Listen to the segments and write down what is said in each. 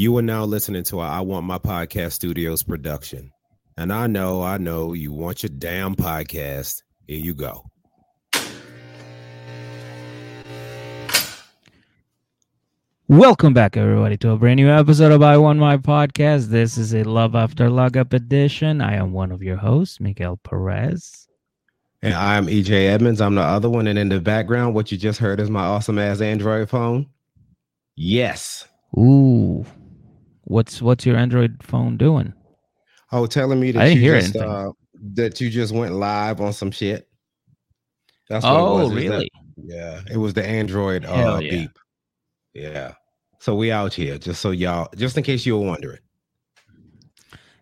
You are now listening to a I Want My Podcast Studios production. And I know, I know you want your damn podcast. Here you go. Welcome back, everybody, to a brand new episode of I Want My Podcast. This is a Love After Lockup edition. I am one of your hosts, Miguel Perez. And I'm EJ Edmonds. I'm the other one. And in the background, what you just heard is my awesome ass Android phone. Yes. Ooh, what's what's your Android phone doing? Oh, telling me that you just uh, that you just went live on some shit. That's what oh, it was. really? That, yeah, it was the Android uh, yeah. beep. Yeah. So we out here, just so y'all, just in case you were wondering.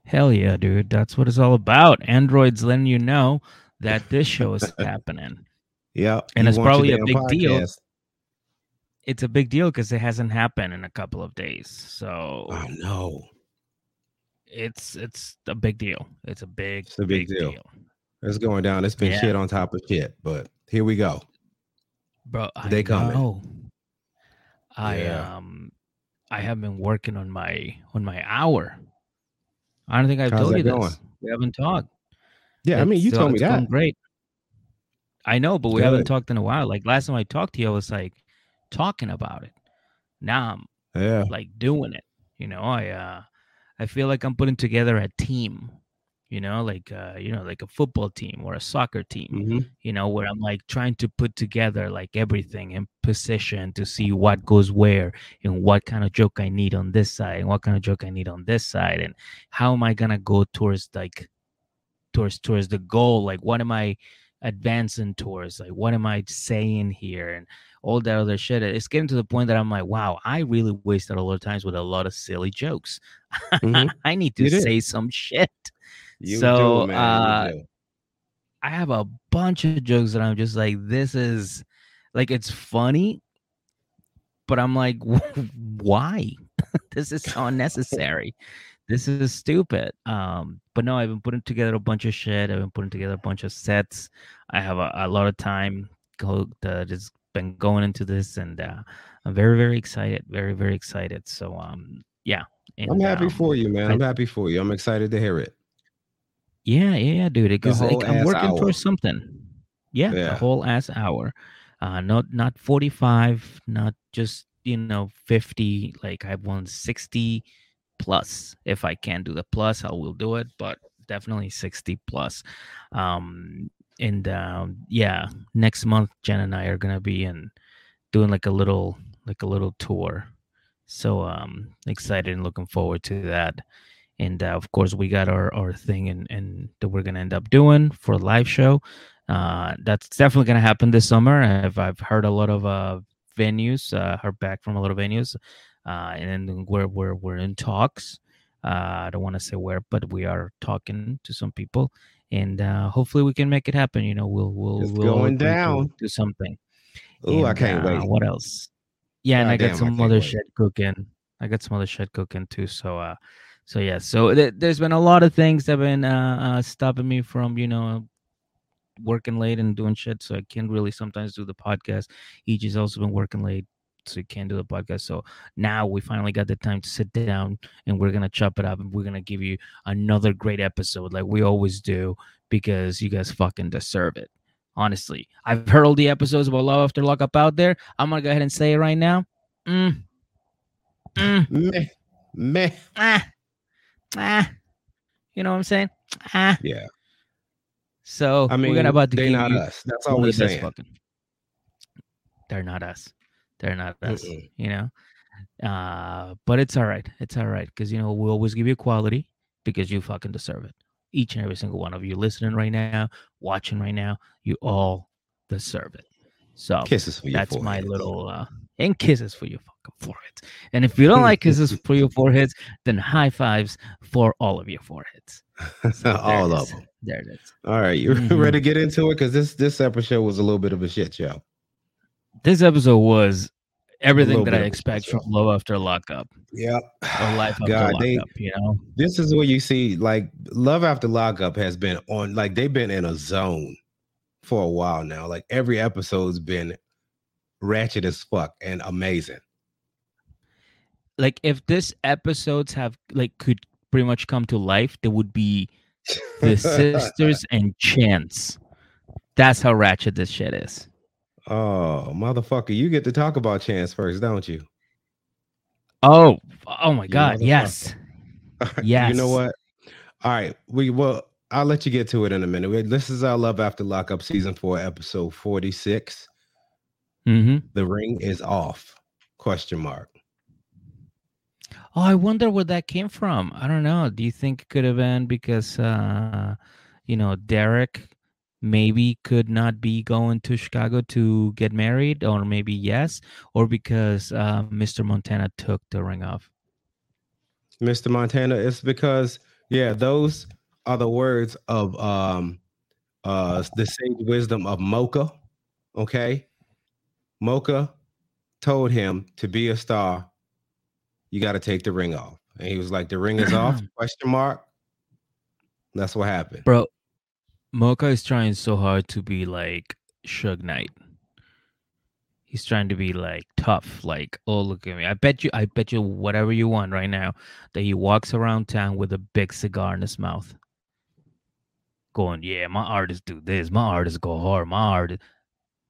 Hell yeah, dude. That's what it's all about. Android's letting you know that this show is happening. Yeah. And it's probably a big podcast. deal. It's a big deal because it hasn't happened in a couple of days. So I know. It's it's a big deal. It's a big, it's a big, big deal. deal. It's going down. It's been yeah. shit on top of shit, but here we go. Bro, they coming. I yeah. um I have been working on my on my hour. I don't think I've How's told you this. We haven't talked. Yeah, it's, I mean you told me that. Great. I know, but we Good. haven't talked in a while. Like last time I talked to you, I was like talking about it. Now I'm yeah like doing it. You know, I uh I feel like I'm putting together a team you know like uh you know like a football team or a soccer team mm-hmm. you know where i'm like trying to put together like everything in position to see what goes where and what kind of joke i need on this side and what kind of joke i need on this side and how am i gonna go towards like towards towards the goal like what am i advancing towards like what am i saying here and all that other shit it's getting to the point that i'm like wow i really wasted a lot of times with a lot of silly jokes mm-hmm. i need to say some shit you so do, uh, I have a bunch of jokes that I'm just like, this is like it's funny, but I'm like, why? this is so unnecessary. This is stupid. Um, but no, I've been putting together a bunch of shit. I've been putting together a bunch of sets. I have a, a lot of time go uh, just been going into this, and uh, I'm very, very excited. Very, very excited. So, um, yeah. And, I'm happy um, for you, man. I'm happy for you. I'm excited to hear it. Yeah, yeah, dude. Because like, I'm working hour. towards something. Yeah, yeah, a whole ass hour. Uh, not not 45, not just you know 50. Like I want 60 plus. If I can do the plus, I will do it. But definitely 60 plus. Um, and um, yeah, next month Jen and I are gonna be in doing like a little like a little tour. So um excited and looking forward to that and uh, of course we got our our thing and and that we're gonna end up doing for a live show uh that's definitely gonna happen this summer i've, I've heard a lot of uh venues uh heard back from a lot of venues uh and then we're we're, we're in talks. Uh i don't want to say where but we are talking to some people and uh hopefully we can make it happen you know we'll we'll it's we'll going down. do something. Oh i can't uh, wait. what else? Yeah God and i got some other wait. shit cooking. I got some other shit cooking too so uh so yeah so th- there's been a lot of things that have been uh, uh, stopping me from you know working late and doing shit so i can't really sometimes do the podcast. Each has also been working late so you can't do the podcast so now we finally got the time to sit down and we're gonna chop it up and we're gonna give you another great episode like we always do because you guys fucking deserve it honestly i've heard all the episodes about love after lockup out there i'm gonna go ahead and say it right now mm. Mm. meh meh ah ah, you know what I'm saying? Ah. Yeah. So I mean, we're about to they're not us. That's all we're saying. Fucking, they're not us. They're not us. Mm-mm. You know. Uh, but it's all right. It's all right because you know we always give you quality because you fucking deserve it. Each and every single one of you listening right now, watching right now, you all deserve it. So kisses for that's my little uh, and kisses for your fucking foreheads. And if you don't like kisses for your foreheads, then high fives for all of your foreheads. So all of them. There it is. All right, you mm-hmm. ready to get into it? Because this this episode was a little bit of a shit show. This episode was everything that I expect from Love After Lockup. Yep. Or Life After God, Lockup, they, you know? This is where you see like Love After Lockup has been on like they've been in a zone for a while now. Like every episode's been ratchet as fuck and amazing. like if this episodes have like could pretty much come to life, there would be the sisters and Chance. That's how ratchet this shit is. Oh, motherfucker, you get to talk about Chance first, don't you? Oh, oh my god, yes. yes. You know what? All right, we will I'll let you get to it in a minute. This is our Love After Lockup season 4 episode 46. Mm-hmm. The ring is off. Question mark. Oh, I wonder where that came from. I don't know. Do you think it could have been because uh you know, Derek maybe could not be going to Chicago to get married, or maybe yes, or because uh, Mr. Montana took the ring off. Mr. Montana, it's because yeah, those are the words of um uh the sage wisdom of Mocha. Okay, Mocha told him to be a star, you got to take the ring off, and he was like, "The ring is off?" Question mark. That's what happened, bro. Mocha is trying so hard to be like Suge Knight. He's trying to be like tough, like, oh look at me. I bet you I bet you whatever you want right now that he walks around town with a big cigar in his mouth. Going, yeah, my artists do this, my artists go hard, my artist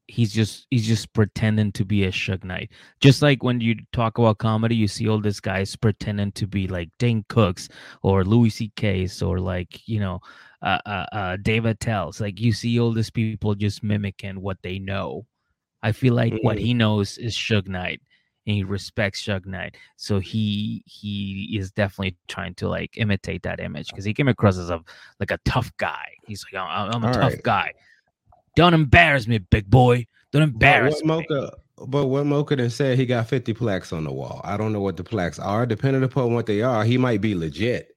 he's just he's just pretending to be a Suge Knight. Just like when you talk about comedy, you see all these guys pretending to be like Dane Cooks or Louis C.K.'s or like you know uh, uh, uh, Dave Attell's. Like you see all these people just mimicking what they know. I feel like mm-hmm. what he knows is Suge Knight, and he respects Suge Knight, so he he is definitely trying to like imitate that image because he came across as a like a tough guy. He's like, I'm, I'm a all tough right. guy. Don't embarrass me, big boy. Don't embarrass but what Mocha, me. But what Mocha then said, he got 50 plaques on the wall. I don't know what the plaques are. Depending upon what they are, he might be legit.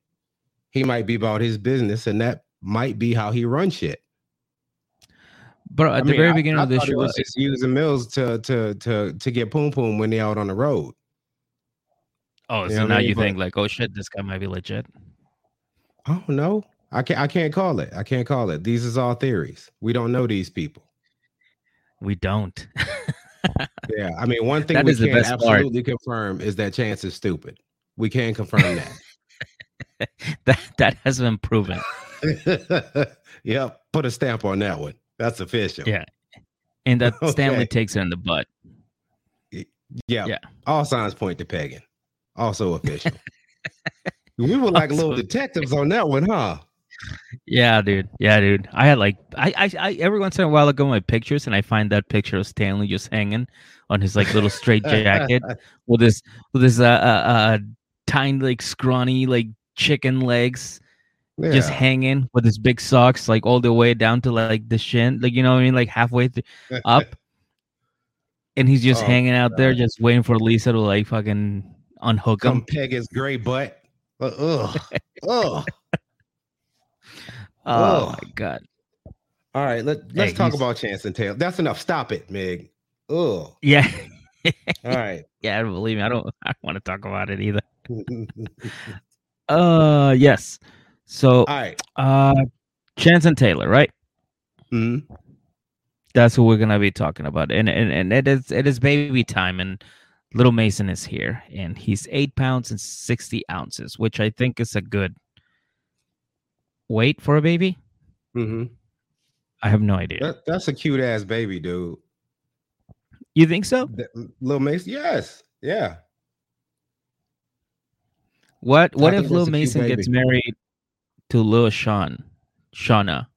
He might be about his business, and that might be how he runs shit. But at I the mean, very beginning I, I of this show, was just using mills to to to to get poom poom when they out on the road. Oh, you so now I mean? you but, think like, oh shit, this guy might be legit. Oh no, I can't. I can't call it. I can't call it. These is all theories. We don't know these people. We don't. yeah, I mean, one thing that we can absolutely part. confirm is that Chance is stupid. We can confirm that. that that has been proven. yep, put a stamp on that one. That's official. Yeah, and that okay. Stanley takes it in the butt. Yeah, yeah. All signs point to Pagan. Also official. we were like also, little detectives on that one, huh? Yeah, dude. Yeah, dude. I had like I, I I every once in a while I go my pictures and I find that picture of Stanley just hanging on his like little straight jacket with his with his uh, uh, uh tiny like scrawny like chicken legs yeah. just hanging with his big socks like all the way down to like the shin like you know what I mean like halfway th- up and he's just oh, hanging out God. there just waiting for Lisa to like fucking unhook Come him. peg his gray butt. ugh. ugh. Oh, my god. All right, let, let's hey, talk about Chance and Taylor. That's enough. Stop it, Meg. Oh. Yeah. All right. Yeah, believe me, I don't believe me. I don't want to talk about it either. uh yes. So all right. Uh Chance and Taylor, right? hmm That's what we're gonna be talking about. And and, and it is it is baby time and little Mason is here and he's eight pounds and sixty ounces, which I think is a good weight for a baby? Mm-hmm. I have no idea. That, that's a cute ass baby, dude. You think so? Little Mason, yes, yeah. What What if Lil Mason gets married to Lil Sean, Shauna?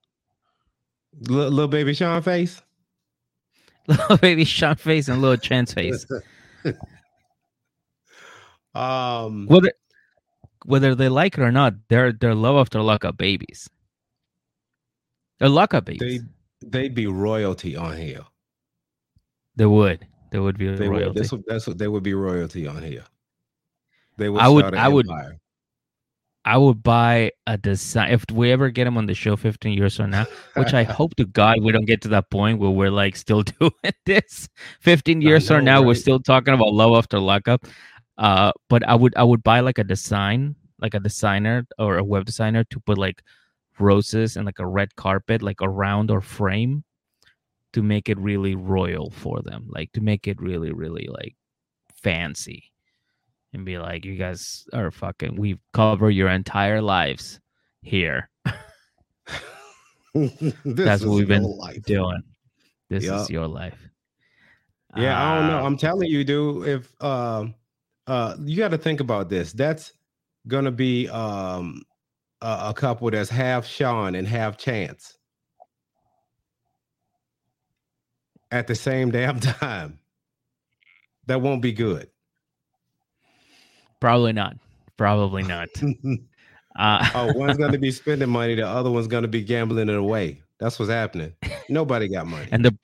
L- little baby Sean face. Little baby Sean face and little Chance face. um. Whether whether they like it or not, they're they're love after lockup babies. They're lockup babies. They they'd be royalty on here. They would. They would be they royalty. Would, that's, what, that's what they would be royalty on here. They would. I would. I would. I would buy a design if we ever get them on the show 15 years from now, which I hope to God we don't get to that point where we're like still doing this. 15 years know, from now, right? we're still talking about love after lockup. Uh, but I would I would buy like a design, like a designer or a web designer to put like roses and like a red carpet, like around or frame, to make it really royal for them, like to make it really really like fancy, and be like, "You guys are fucking. We've covered your entire lives here." That's what we've been life. doing. This yep. is your life. Yeah, uh, I don't know. I'm telling you, dude. If uh, uh, you got to think about this. That's gonna be um a, a couple that's half Sean and half Chance at the same damn time. That won't be good. Probably not. Probably not. uh, oh, one's going to be spending money. The other one's going to be gambling it away. That's what's happening. Nobody got money. And the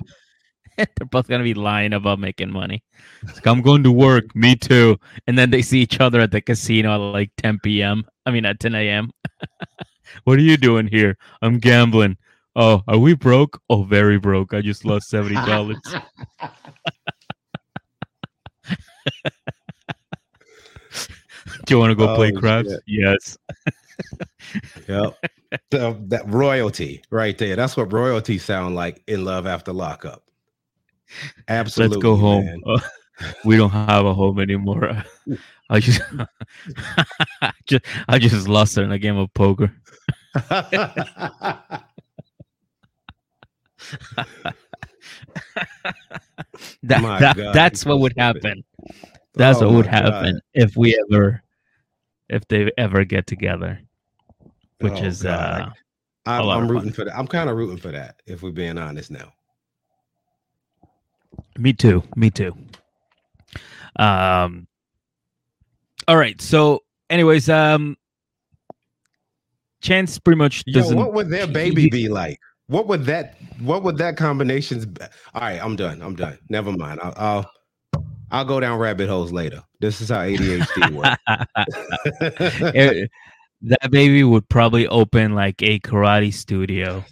they're both gonna be lying about making money. Like, I'm going to work. Me too. And then they see each other at the casino at like 10 p.m. I mean at 10 a.m. what are you doing here? I'm gambling. Oh, are we broke? Oh, very broke. I just lost seventy dollars. Do you want to go oh, play craps? Shit. Yes. yep. The, that royalty right there. That's what royalty sound like in love after lockup. Absolutely. Let's go home. Uh, we don't have a home anymore. I just, I just, I just lost her in a game of poker. that, that that's what would happen. That's oh what would happen God. if we ever, if they ever get together. Which oh is, God. uh, I'm, I'm rooting for that. I'm kind of rooting for that. If we're being honest now. Me too. Me too. Um. All right. So, anyways, um, Chance pretty much doesn't. Yo, what would their baby be like? What would that? What would that combinations? Be? All right, I'm done. I'm done. Never mind. I'll, I'll I'll go down rabbit holes later. This is how ADHD works. that baby would probably open like a karate studio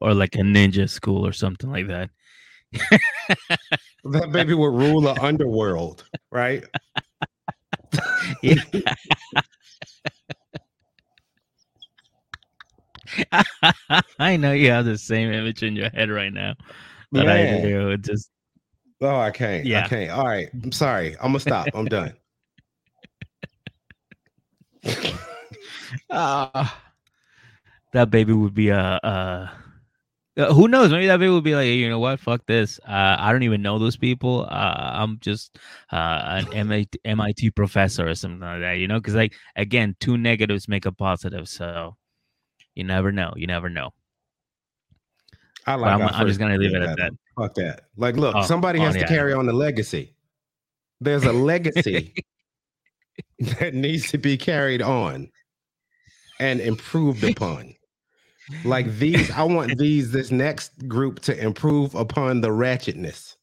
or like a ninja school or something like that. that baby would rule the underworld, right? I know you have the same image in your head right now that yeah. I do. It just oh, I can't. Yeah, I can't. All right, I'm sorry. I'm gonna stop. I'm done. uh, that baby would be a. a uh, who knows? Maybe that baby would be like, you know what? Fuck this. Uh, I don't even know those people. Uh, I'm just uh, an MIT, MIT professor or something like that. You know, because like again, two negatives make a positive. So you never know. You never know. I like. I'm, I'm, just gonna leave it at that. Fuck that. Like, look, oh, somebody has oh, yeah. to carry on the legacy. There's a legacy that needs to be carried on and improved upon. Like these, I want these this next group to improve upon the ratchetness.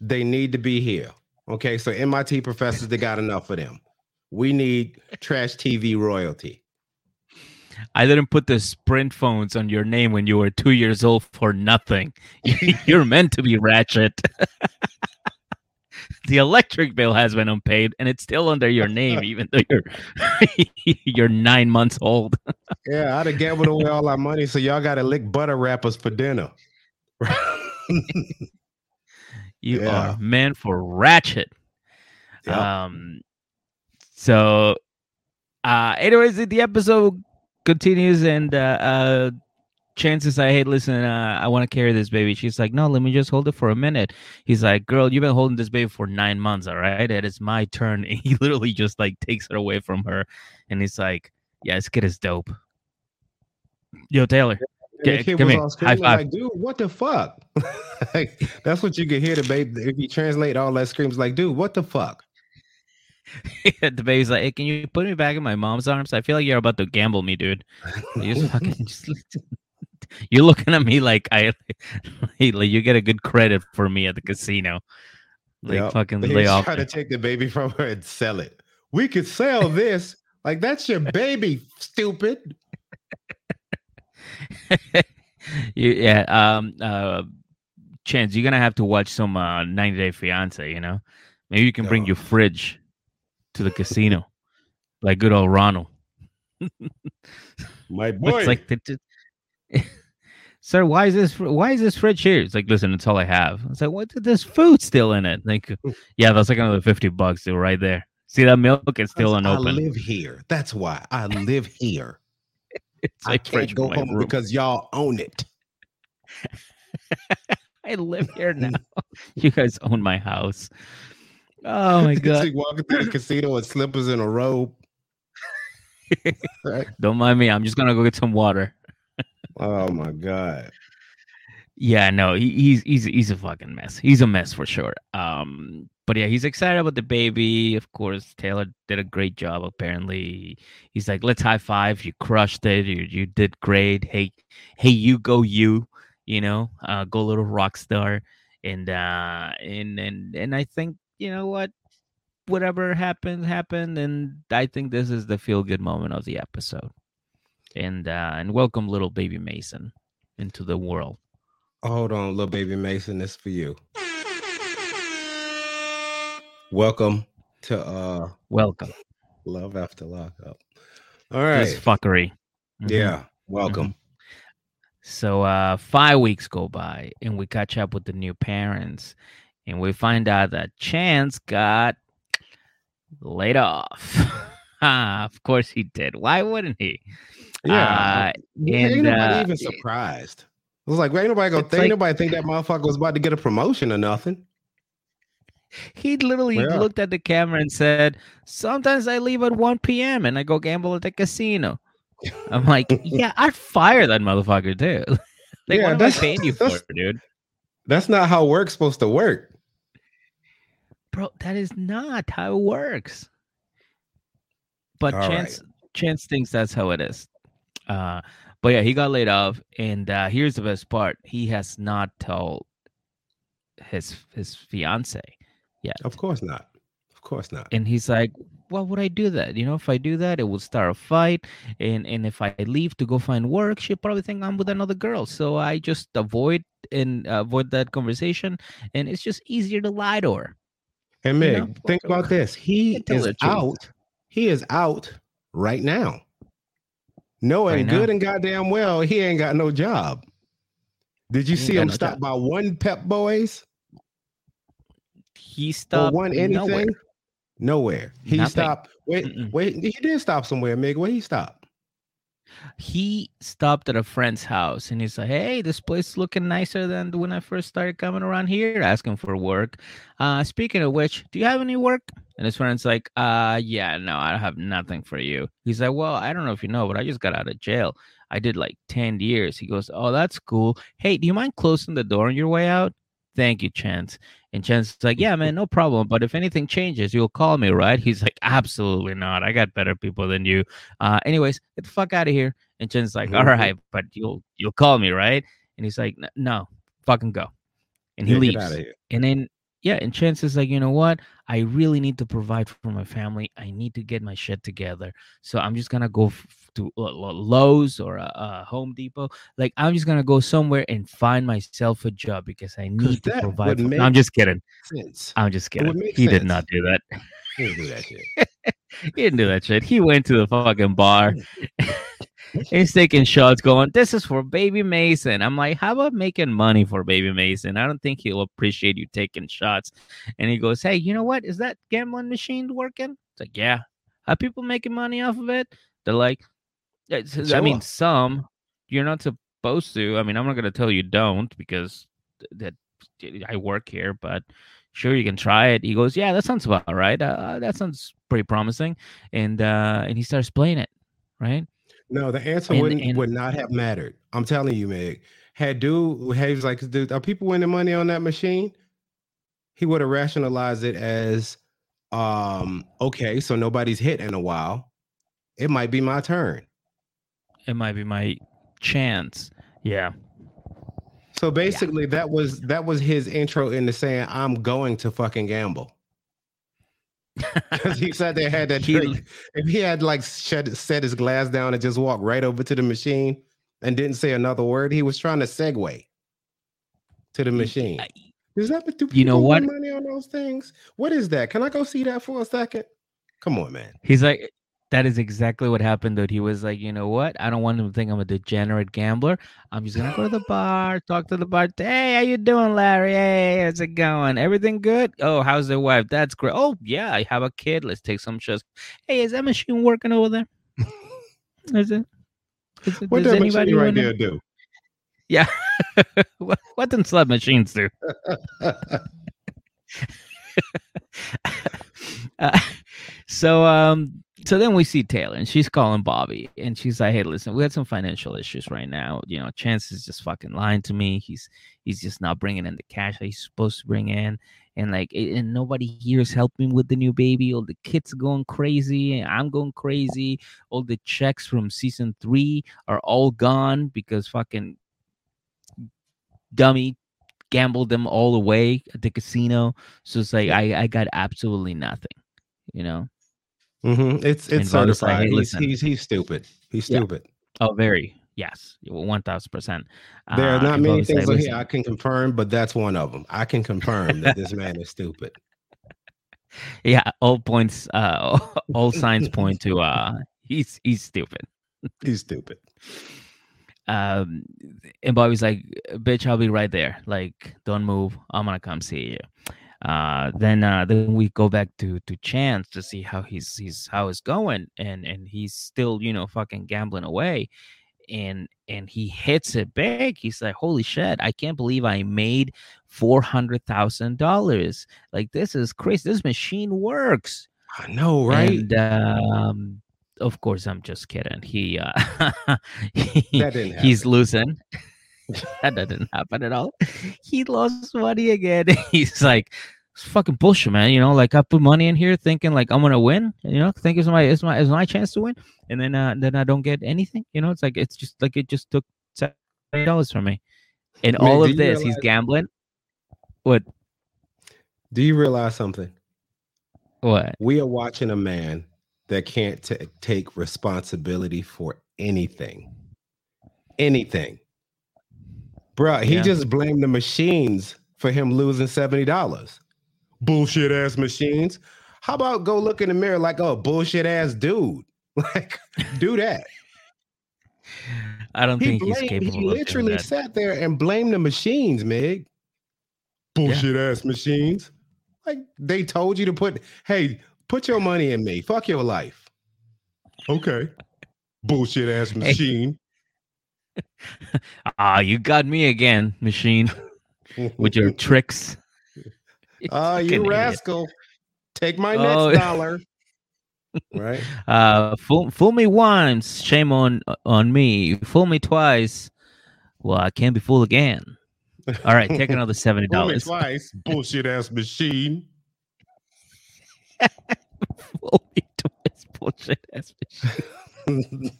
They need to be here. Okay, so MIT professors, they got enough of them. We need trash TV royalty. I didn't put the Sprint phones on your name when you were two years old for nothing. You're meant to be ratchet. the electric bill has been unpaid and it's still under your name, even though you're you're nine months old. yeah, I'd have gambled away all our money, so y'all got to lick butter wrappers for dinner. you yeah. are man for ratchet. Yep. Um. So, uh, anyways, the episode continues, and uh, uh chances I hate listen, Uh, I want to carry this baby. She's like, no, let me just hold it for a minute. He's like, girl, you've been holding this baby for nine months, all right? And it's my turn. And he literally just like takes it away from her, and he's like, yeah, this kid is dope. Yo, Taylor. Get, come here. High five. Like, dude, what the fuck? like, that's what you can hear the baby. If you translate all that screams, like, dude, what the fuck? the baby's like, hey, can you put me back in my mom's arms? I feel like you're about to gamble me, dude. You just fucking just you're looking at me like I like you get a good credit for me at the casino. Like yep. fucking lay off. Try to take the baby from her and sell it. We could sell this. like that's your baby, stupid. you, yeah. Um. Uh. Chance, you're gonna have to watch some uh, 90 Day Fiance. You know, maybe you can bring your fridge to the casino, like good old Ronald. My boy. It's like the, sir, why is this why is this fridge here? It's like, listen, it's all I have. It's like, what? There's food still in it. Like, hmm. yeah, that's like another fifty bucks still right there. See that milk? It's still unopened. I live here. That's why I live here. it's like I can't go home room. because y'all own it. I live here now. you guys own my house. Oh my god! walking through the casino with slippers and a robe. Don't mind me. I'm just gonna go get some water. Oh my god. Yeah, no, he, he's he's he's a fucking mess. He's a mess for sure. Um, but yeah, he's excited about the baby. Of course, Taylor did a great job. Apparently, he's like, "Let's high five! You crushed it. You you did great. Hey, hey, you go you. You know, uh, go little rock star." And uh, and and and I think you know what, whatever happened happened, and I think this is the feel good moment of the episode. And uh, and welcome little baby Mason into the world. Hold on, little baby Mason, this for you. Welcome to uh welcome. Love after lockup. All right. This fuckery. Mm-hmm. Yeah. Welcome. Mm-hmm. So uh five weeks go by and we catch up with the new parents and we find out that Chance got laid off. of course he did. Why wouldn't he? Yeah. Uh, and, ain't nobody uh, even surprised. It was like, ain't nobody gonna think like, nobody think that motherfucker was about to get a promotion or nothing. He literally yeah. looked at the camera and said, Sometimes I leave at 1 p.m. and I go gamble at the casino. I'm like, yeah, I'd fire that motherfucker too. like, yeah, what am I paying you for, dude? That's not how work's supposed to work. Bro, that is not how it works. But All Chance right. Chance thinks that's how it is. Uh but yeah, he got laid off, and uh, here's the best part: he has not told his his fiance yet. Of course not. Of course not. And he's like, "Why would I do that? You know, if I do that, it will start a fight, and and if I leave to go find work, she'll probably think I'm with another girl. So I just avoid and uh, avoid that conversation, and it's just easier to lie to her." And Meg, you know? think about this: he is out. He is out right now knowing right good and goddamn well he ain't got no job. Did you see him no stop job. by one Pep Boys? He stopped or one anything? Nowhere. nowhere. He Nothing. stopped. Wait, Mm-mm. wait. He did stop somewhere, Meg. Where he stopped? He stopped at a friend's house and he's like, Hey, this place is looking nicer than when I first started coming around here, asking for work. Uh, speaking of which, do you have any work? And his friend's like, uh, yeah, no, I have nothing for you. He's like, Well, I don't know if you know, but I just got out of jail. I did like 10 years. He goes, Oh, that's cool. Hey, do you mind closing the door on your way out? Thank you, Chance. And Chance is like, Yeah, man, no problem. But if anything changes, you'll call me, right? He's like, Absolutely not. I got better people than you. Uh, anyways, get the fuck out of here. And Chance's like, mm-hmm. All right, but you'll you'll call me, right? And he's like, No, fucking go. And he yeah, leaves. And then yeah, and Chance is like, you know what? I really need to provide for my family. I need to get my shit together. So I'm just gonna go f- to uh, Lowe's or a, a, Home Depot. Like I'm just gonna go somewhere and find myself a job because I need to provide. No, I'm just kidding. Sense. I'm just kidding. He sense. did not do that. He didn't do that shit. he didn't do that shit. He went to the fucking bar. Mm. He's taking shots, going, "This is for Baby Mason." I'm like, "How about making money for Baby Mason?" I don't think he'll appreciate you taking shots. And he goes, "Hey, you know what? Is that gambling machine working?" It's like, "Yeah." Are people making money off of it? They're like, sure. I mean, some. You're not supposed to. I mean, I'm not gonna tell you don't because that I work here, but sure you can try it. He goes, "Yeah, that sounds about right. Uh, that sounds pretty promising." And uh, and he starts playing it, right? No, the answer and, wouldn't and, would not have mattered. I'm telling you, Meg. Had dude, hey, was like, dude, are people winning money on that machine? He would have rationalized it as, um, okay, so nobody's hit in a while. It might be my turn. It might be my chance. Yeah. So basically, yeah. that was that was his intro into saying, "I'm going to fucking gamble." Because he said they had that trick. If he had like shut, set his glass down and just walked right over to the machine and didn't say another word, he was trying to segue to the machine. Is that do you know what money on those things? What is that? Can I go see that for a second? Come on, man. He's like, that is exactly what happened, dude. He was like, you know what? I don't want him to think I'm a degenerate gambler. I'm just gonna go to the bar, talk to the bar. Hey, how you doing, Larry? Hey, how's it going? Everything good? Oh, how's the wife? That's great. Oh, yeah, I have a kid. Let's take some shots. Hey, is that machine working over there? Is it? Is it what does anybody right there do? Yeah. what, what do slot machines do? uh, so um so then we see Taylor and she's calling Bobby and she's like, Hey, listen, we had some financial issues right now. You know, Chance is just fucking lying to me. He's he's just not bringing in the cash that he's supposed to bring in. And like, and nobody here is helping with the new baby. All the kids going crazy, and I'm going crazy. All the checks from season three are all gone because fucking dummy gambled them all away at the casino. So it's like I I got absolutely nothing, you know. Mm-hmm. It's it's certified. Like, hey, he's, he's he's stupid. He's stupid. Yeah. Oh, very. Yes, one thousand percent. There are uh, not many things here I can confirm, but that's one of them. I can confirm that this man is stupid. Yeah, all points, uh, all signs point to uh, he's he's stupid. He's stupid. Um, and Bobby's like, "Bitch, I'll be right there. Like, don't move. I'm gonna come see you." Uh, then uh, then we go back to to Chance to see how he's he's how it's going, and and he's still you know fucking gambling away, and and he hits it big. He's like, "Holy shit! I can't believe I made four hundred thousand dollars. Like this is crazy. This machine works." I know, right? And um, of course, I'm just kidding. He uh, he, he's losing. that didn't happen at all. He lost money again. He's like, it's fucking bullshit, man. You know, like I put money in here thinking like I'm gonna win. You know, think it's my it's my it's my chance to win, and then uh then I don't get anything. You know, it's like it's just like it just took seventy dollars from me, and man, all of this realize, he's gambling. What? Do you realize something? What? We are watching a man that can't t- take responsibility for anything. Anything. Bruh, he yeah. just blamed the machines for him losing $70. Bullshit ass machines. How about go look in the mirror like, oh, bullshit ass dude? Like, do that. I don't he think blamed, he's capable. Of that. He literally sat there and blamed the machines, Meg. Bullshit yeah. ass machines. Like they told you to put, hey, put your money in me. Fuck your life. Okay. Bullshit ass machine. Ah, you got me again, machine, with your tricks. Ah, uh, you rascal. Take my next oh. dollar. right? Uh fool, fool me once, shame on on me. Fool me twice. Well, I can't be fooled again. All right, take another seventy dollars. twice, bullshit ass machine. fool me twice, bullshit ass machine.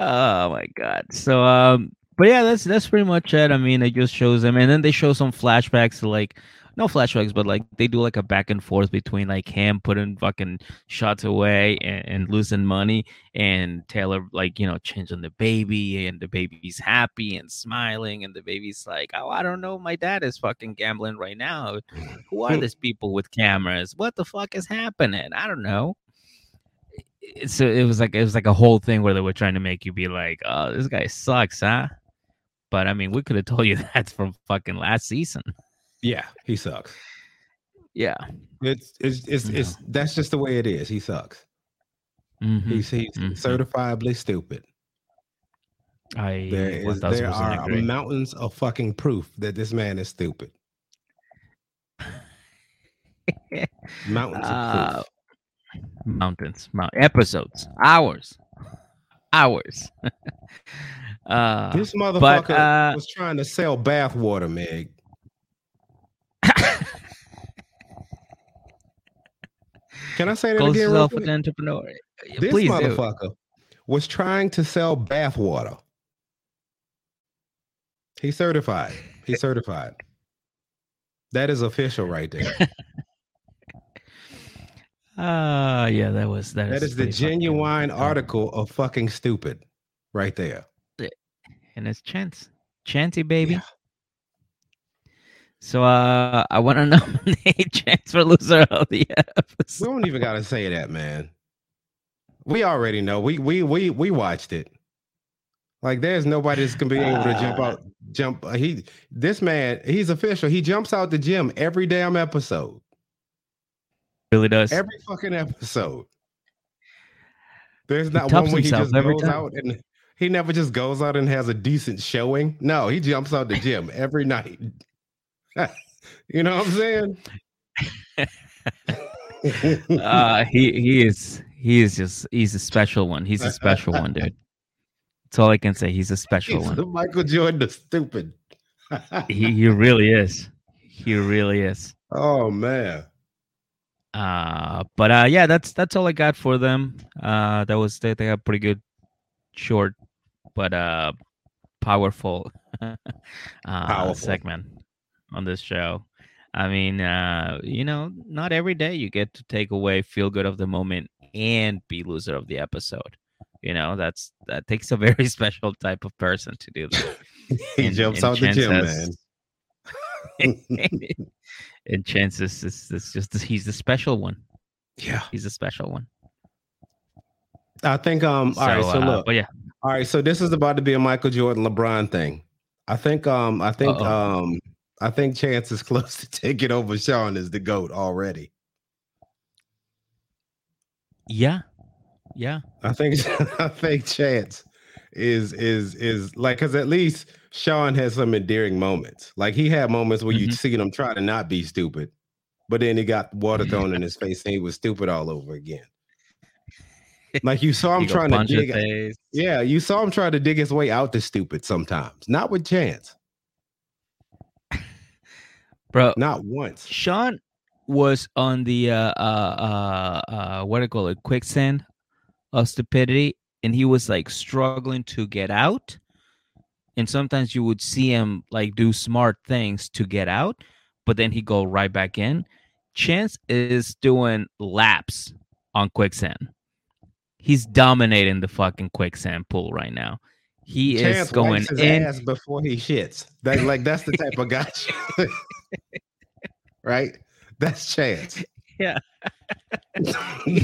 Oh my god. So um but yeah, that's that's pretty much it. I mean, it just shows them and then they show some flashbacks to like no flashbacks, but like they do like a back and forth between like him putting fucking shots away and, and losing money and Taylor like, you know, changing the baby and the baby's happy and smiling and the baby's like, Oh, I don't know, my dad is fucking gambling right now. Who are these people with cameras? What the fuck is happening? I don't know so it was like it was like a whole thing where they were trying to make you be like, "Oh, this guy sucks, huh?" But I mean, we could have told you that's from fucking last season. Yeah, he sucks. Yeah, it's it's it's, it's that's just the way it is. He sucks. Mm-hmm. He's he's mm-hmm. certifiably stupid. I there, is, there are agree. mountains of fucking proof that this man is stupid. mountains uh, of proof mountains, mount episodes, hours, hours. uh, this motherfucker but, uh, was trying to sell bath water, Meg. Can I say that again? Real quick? entrepreneur. This Please motherfucker do. was trying to sell bathwater. He's certified. He's certified. That is official right there. Ah, uh, yeah, that was that. That is, the genuine article of fucking stupid, right there. And it's Chance, Chanty baby. Yeah. So uh I want to nominate Chance for loser of the episode. We don't even gotta say that, man. We already know. We we we we watched it. Like there's nobody that's gonna be able to jump out, jump. Uh, he this man, he's official. He jumps out the gym every damn episode. Really does every fucking episode. There's not one where he just goes time. out and he never just goes out and has a decent showing. No, he jumps out the gym every night. you know what I'm saying? uh, he he is he is just he's a special one. He's a special one, dude. That's all I can say. He's a special he's one. Michael Jordan the stupid. he he really is. He really is. Oh man. Uh but uh yeah, that's that's all I got for them. Uh that was they, they got pretty good short but uh powerful uh powerful. segment on this show. I mean, uh, you know, not every day you get to take away feel good of the moment and be loser of the episode. You know, that's that takes a very special type of person to do that. he and, jumps and out the gym, man. and chances is, is just he's the special one. Yeah, he's a special one. I think um all so, right, so uh, look. But yeah. All right, so this is about to be a Michael Jordan LeBron thing. I think um I think Uh-oh. um I think Chance is close to taking over Sean as the GOAT already. Yeah, yeah. I think I think Chance is is is like because at least Sean has some endearing moments. Like he had moments where mm-hmm. you see him try to not be stupid, but then he got water thrown in his face and he was stupid all over again. Like you saw him trying to dig. Yeah, you saw him trying to dig his way out to stupid sometimes. Not with Chance. Bro, not once. Sean was on the uh uh uh, uh what do you call it quicksand of stupidity and he was like struggling to get out and sometimes you would see him like do smart things to get out but then he go right back in. Chance is doing laps on quicksand. He's dominating the fucking quicksand pool right now. He chance is going in before he shits. That, like that's the type of guy right? That's chance. Yeah.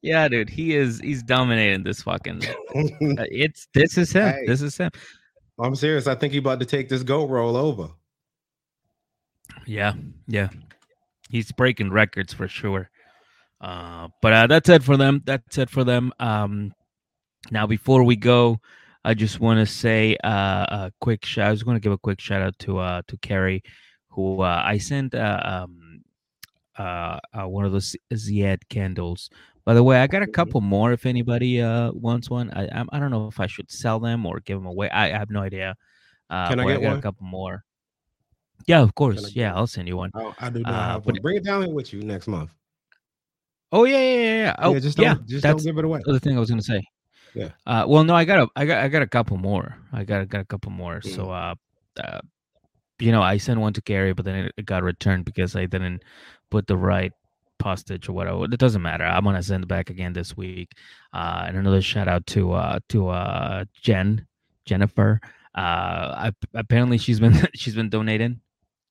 Yeah, dude, he is he's dominating this fucking. Uh, it's this is him. Hey, this is him. I'm serious. I think he about to take this goat role over. Yeah, yeah, he's breaking records for sure. Uh, but uh, that's it for them. That's it for them. Um, now before we go, I just want to say uh, a quick shout. I was going to give a quick shout out to uh to Carrie, who uh, I sent uh, um uh, uh one of those Ziad candles by the way, I got a couple more. If anybody uh wants one, I I, don't know if I should sell them or give them away. I, I have no idea. Uh, Can I get I got one? a couple more. Yeah, of course. Yeah, I'll send you one. Oh, I do not uh, have one. Bring it down here with you next month. Oh yeah, yeah, yeah. yeah. Oh, yeah, just don't, yeah, just don't give it away. The thing I was gonna say. Yeah. Uh, well, no, I got a, I got, I got a couple more. I got, got a couple more. Mm. So, uh, uh, you know, I sent one to Gary, but then it got returned because I didn't put the right postage or whatever. It doesn't matter. I'm gonna send back again this week. Uh, and another shout out to uh, to uh, Jen Jennifer. Uh, I, apparently she's been she's been donating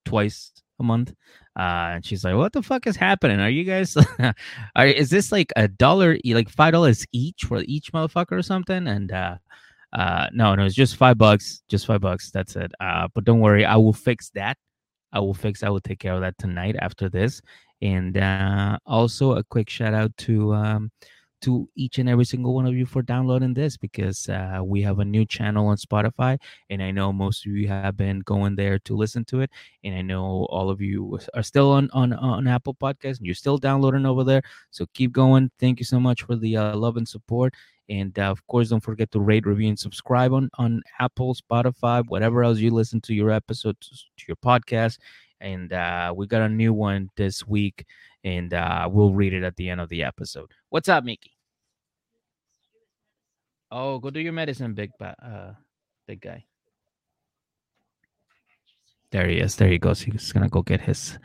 twice a month. Uh, and she's like, "What the fuck is happening? Are you guys? are is this like a dollar, like five dollars each for each motherfucker or something?" And uh, uh, no, no, it's just five bucks, just five bucks. That's it. Uh, but don't worry, I will fix that. I will fix. I will take care of that tonight after this, and uh, also a quick shout out to um, to each and every single one of you for downloading this because uh, we have a new channel on Spotify, and I know most of you have been going there to listen to it, and I know all of you are still on on, on Apple Podcast and you're still downloading over there. So keep going. Thank you so much for the uh, love and support. And uh, of course, don't forget to rate, review, and subscribe on, on Apple, Spotify, whatever else you listen to your episodes, to your podcast and uh, we got a new one this week, and uh, we'll read it at the end of the episode. What's up, Mickey? Oh, go do your medicine, big uh, big guy. There he is. There he goes. He's gonna go get his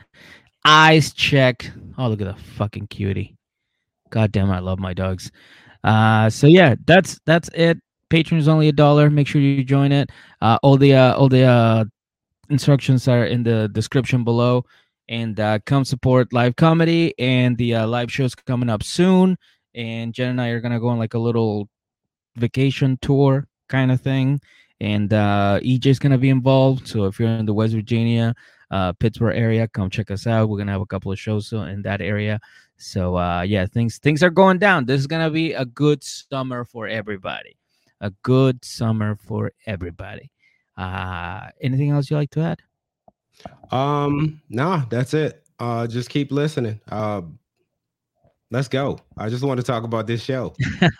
eyes checked. Oh, look at the fucking cutie. God damn, I love my dogs. Uh, so yeah, that's that's it. Patreon is only a dollar. Make sure you join it. Uh, all the uh, all the uh, instructions are in the description below. And uh, come support live comedy and the uh, live shows coming up soon. and Jen and I are gonna go on like a little vacation tour kind of thing. And uh, EJ's gonna be involved. So if you're in the West Virginia, uh, Pittsburgh area, come check us out. We're gonna have a couple of shows in that area. So uh, yeah, things things are going down. This is gonna be a good summer for everybody. A good summer for everybody. Uh, anything else you like to add? Um, nah, that's it. Uh, just keep listening. Uh, let's go. I just want to talk about this show.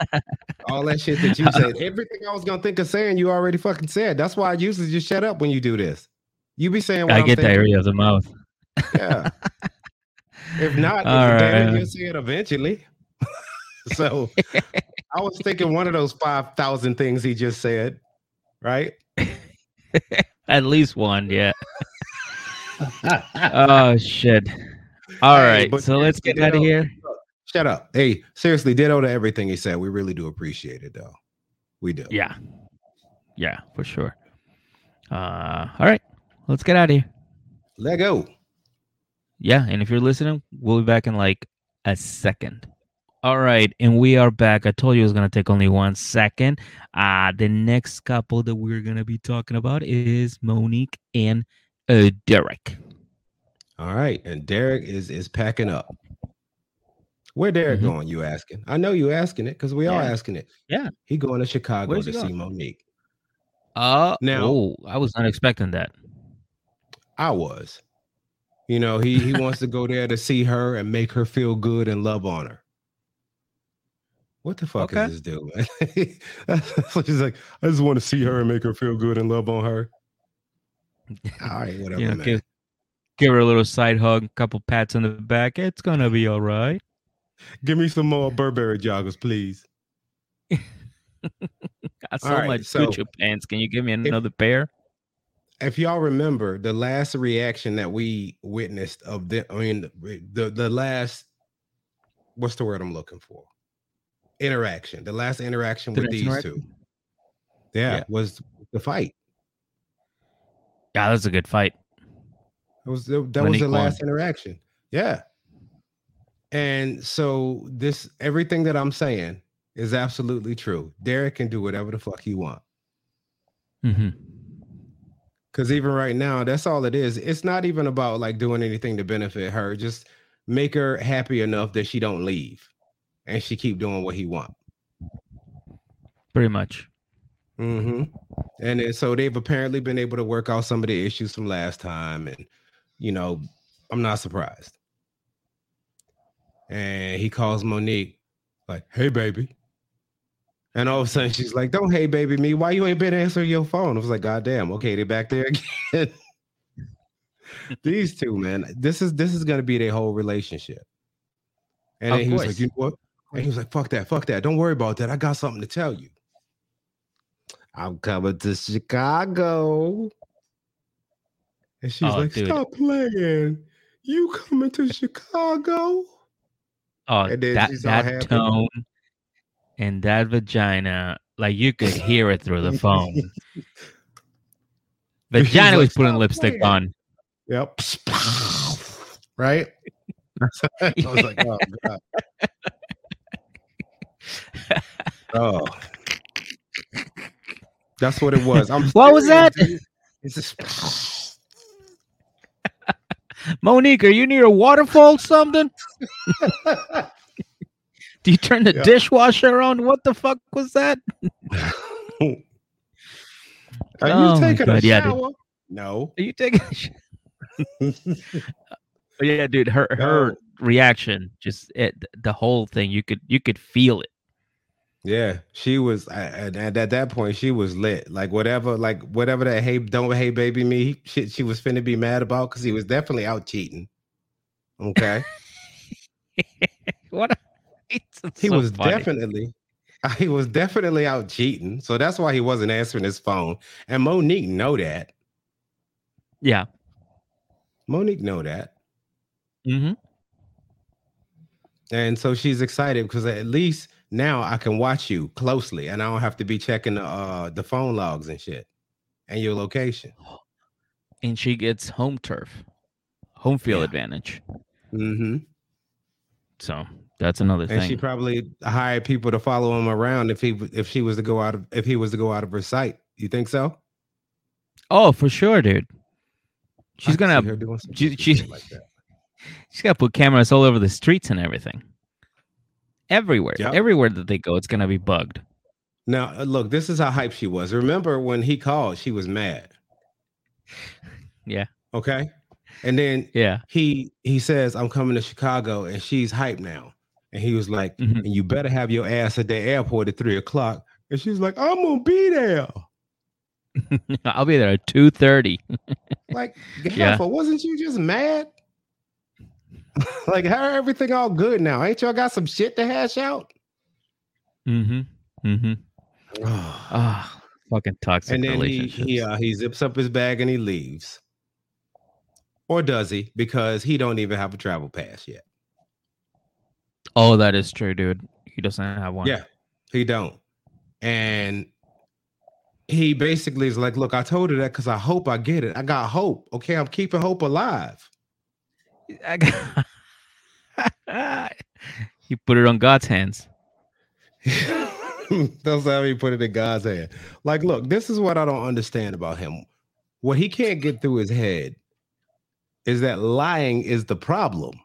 All that shit that you said, everything I was gonna think of saying, you already fucking said. That's why I usually just shut up when you do this. You be saying, I I'm get diarrhea of the mouth. Yeah. if not, if you'll see it eventually. so I was thinking one of those five thousand things he just said, right? At least one, yeah. oh shit. All right, hey, so let's get out of here. Shut up. Hey, seriously, ditto to everything he said. We really do appreciate it though. We do. Yeah. Yeah, for sure. Uh all right. Let's get out of here. Let go. Yeah, and if you're listening, we'll be back in like a second. All right, and we are back. I told you it was gonna take only one second. Uh the next couple that we're gonna be talking about is Monique and uh, Derek. All right, and Derek is is packing up. Where Derek mm-hmm. going? You asking? I know you asking it because we yeah. all asking it. Yeah, he going to Chicago Where's to see Monique. Uh now, oh, I was not expecting that. I was. You know, he he wants to go there to see her and make her feel good and love on her. What the fuck okay. is this dude? She's like, I just want to see her and make her feel good and love on her. All right, whatever. Know, give, give her a little side hug, a couple pats on the back. It's gonna be all right. Give me some more Burberry joggers, please. Got so right, much so Gucci pants. Can you give me another if, pair? If y'all remember the last reaction that we witnessed of the, I mean, the the last, what's the word I'm looking for? Interaction. The last interaction with these two. Yeah, yeah, was the fight. Yeah, that was a good fight. That was that was the last interaction. Yeah. And so this everything that I'm saying is absolutely true. Derek can do whatever the fuck he want. Mm-hmm. Cause even right now, that's all it is. It's not even about like doing anything to benefit her. Just make her happy enough that she don't leave, and she keep doing what he want. Pretty much. Mm-hmm. And then, so they've apparently been able to work out some of the issues from last time, and you know, I'm not surprised. And he calls Monique like, "Hey, baby," and all of a sudden she's like, "Don't hey, baby, me. Why you ain't been answering your phone?" I was like, "God damn, okay, they're back there again." These two, man, this is this is gonna be their whole relationship. And then he was like, "You know what?" And he was like, "Fuck that, fuck that. Don't worry about that. I got something to tell you." I'm coming to Chicago. And she's oh, like, dude. stop playing. You coming to Chicago? Oh, and that, that tone and that vagina, like you could hear it through the phone. vagina like, was putting lipstick playing. on. Yep. right? I was like, oh, God. Oh. That's what it was. I'm what was that? It's just Monique, are you near a waterfall something? Do you turn the yeah. dishwasher on? What the fuck was that? are you oh taking a shower? Yeah, no. Are you taking a shower? Oh, yeah, dude, her her reaction, just it, the whole thing, you could you could feel it. Yeah, she was at, at that point. She was lit. Like whatever, like whatever that hey don't hey baby me shit she was finna be mad about because he was definitely out cheating. Okay. what? he so was funny. definitely he was definitely out cheating. So that's why he wasn't answering his phone. And Monique know that. Yeah. Monique know that. Mm-hmm. And so she's excited because at least now I can watch you closely and I don't have to be checking the uh the phone logs and shit and your location. And she gets home turf, home field yeah. advantage. Mm-hmm. So that's another and thing. And she probably hired people to follow him around if he if she was to go out of if he was to go out of her sight. You think so? Oh, for sure, dude. She's gonna have, she, she, like that. She's got to put cameras all over the streets and everything. Everywhere, yep. everywhere that they go, it's gonna be bugged. Now, uh, look, this is how hype she was. Remember when he called, she was mad. Yeah. Okay. And then yeah, he he says, I'm coming to Chicago, and she's hype now. And he was like, mm-hmm. and you better have your ass at the airport at three o'clock. And she's like, I'm gonna be there. I'll be there at two thirty. like, yeah. wasn't you just mad? like, how are everything all good now? Ain't y'all got some shit to hash out? Mm-hmm. Mm-hmm. Ah, oh, fucking toxic. And then he he, uh, he zips up his bag and he leaves. Or does he? Because he don't even have a travel pass yet. Oh, that is true, dude. He doesn't have one. Yeah, he don't. And he basically is like, look, I told her that because I hope I get it. I got hope. Okay, I'm keeping hope alive. I got he put it on God's hands. That's how he put it in God's hand. Like, look, this is what I don't understand about him. What he can't get through his head is that lying is the problem.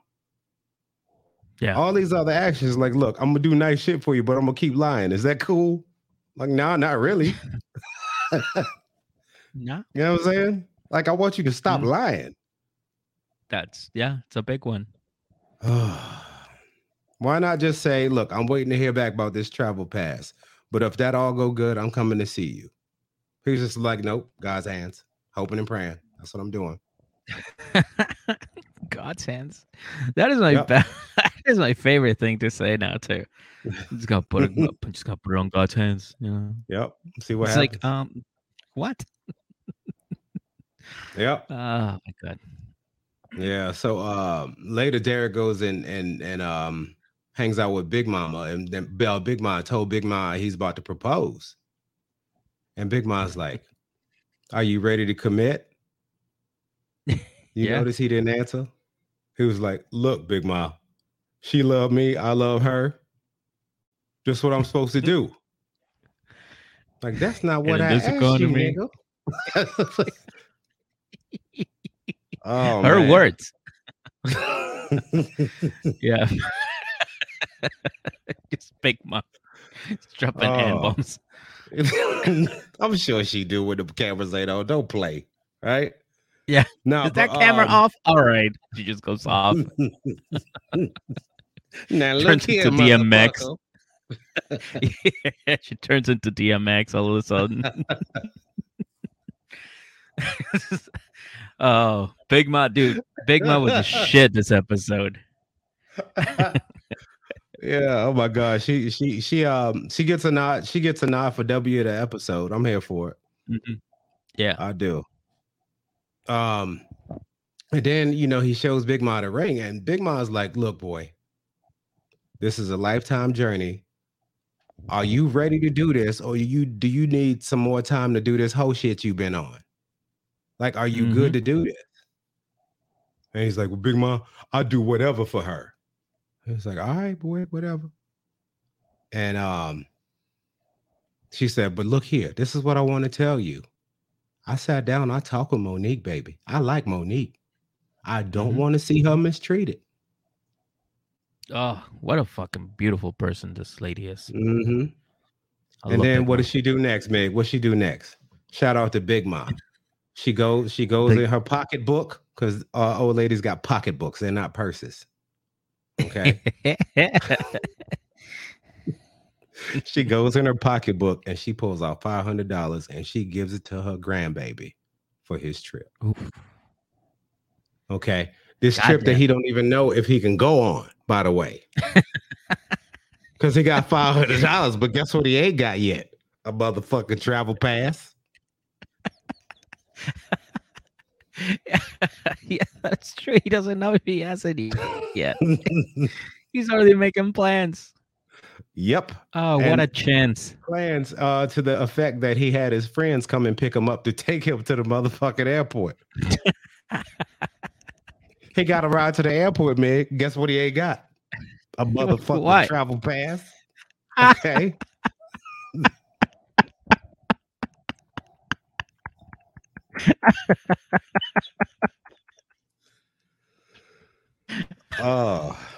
Yeah. All these other actions, like, look, I'm gonna do nice shit for you, but I'm gonna keep lying. Is that cool? Like, no, nah, not really. Nah. You know what I'm saying? Like, I want you to stop mm. lying. That's yeah, it's a big one. Why not just say, look, I'm waiting to hear back about this travel pass. But if that all go good, I'm coming to see you. He's just like, nope, God's hands, hoping and praying. That's what I'm doing. God's hands. That is my yep. that is my favorite thing to say now too. Just gotta put it up. Just gotta put it on God's hands. You know. Yep. See what it's happens. like um, what? yep. Oh my god. Yeah. So um, later, Derek goes in and and um hangs out with Big Mama, and then Bell Big Mama told Big Mama he's about to propose, and Big Mama's like, "Are you ready to commit?" You yeah. notice he didn't answer. He was like, "Look, Big Ma, she loved me. I love her. Just what I'm supposed to do." Like that's not what I asked you, nigga. oh, her man. words. yeah. Just Big Ma dropping oh. hand bombs. I'm sure she do with the cameras they don't. Don't play, right? Yeah. No. Is that but, camera um, off? All right. She just goes off. now look turns here, into DMX. yeah, she turns into DMX all of a sudden. Oh, Big Ma, dude. Big Ma was a shit this episode. yeah. Oh my god. She she she um she gets a nod. She gets a nod for W of the episode. I'm here for it. Mm-hmm. Yeah, I do. Um, and then you know he shows Big Ma the ring, and Big Ma's like, "Look, boy, this is a lifetime journey. Are you ready to do this, or you do you need some more time to do this whole shit you've been on? Like, are you mm-hmm. good to do this?" And he's like, "Well, Big Mom, I do whatever for her." He's like, "All right, boy, whatever." And um, she said, "But look here, this is what I want to tell you." I sat down, I talked with Monique, baby. I like Monique. I don't mm-hmm. want to see her mistreated. Oh, what a fucking beautiful person this lady is. Mm-hmm. And then what does she do next, Meg? What she do next? Shout out to Big Mom. She goes, she goes in her pocketbook because uh, old ladies got pocketbooks, they're not purses. Okay. she goes in her pocketbook and she pulls out five hundred dollars and she gives it to her grandbaby for his trip. Oof. Okay, this God trip damn. that he don't even know if he can go on. By the way, because he got five hundred dollars, but guess what? He ain't got yet a motherfucking travel pass. yeah, that's true. He doesn't know if he has any yet. He's already making plans. Yep. Oh, and what a chance. Plans uh, to the effect that he had his friends come and pick him up to take him to the motherfucking airport. he got a ride to the airport, man. Guess what he ain't got? a motherfucking what? travel pass. Okay. Oh.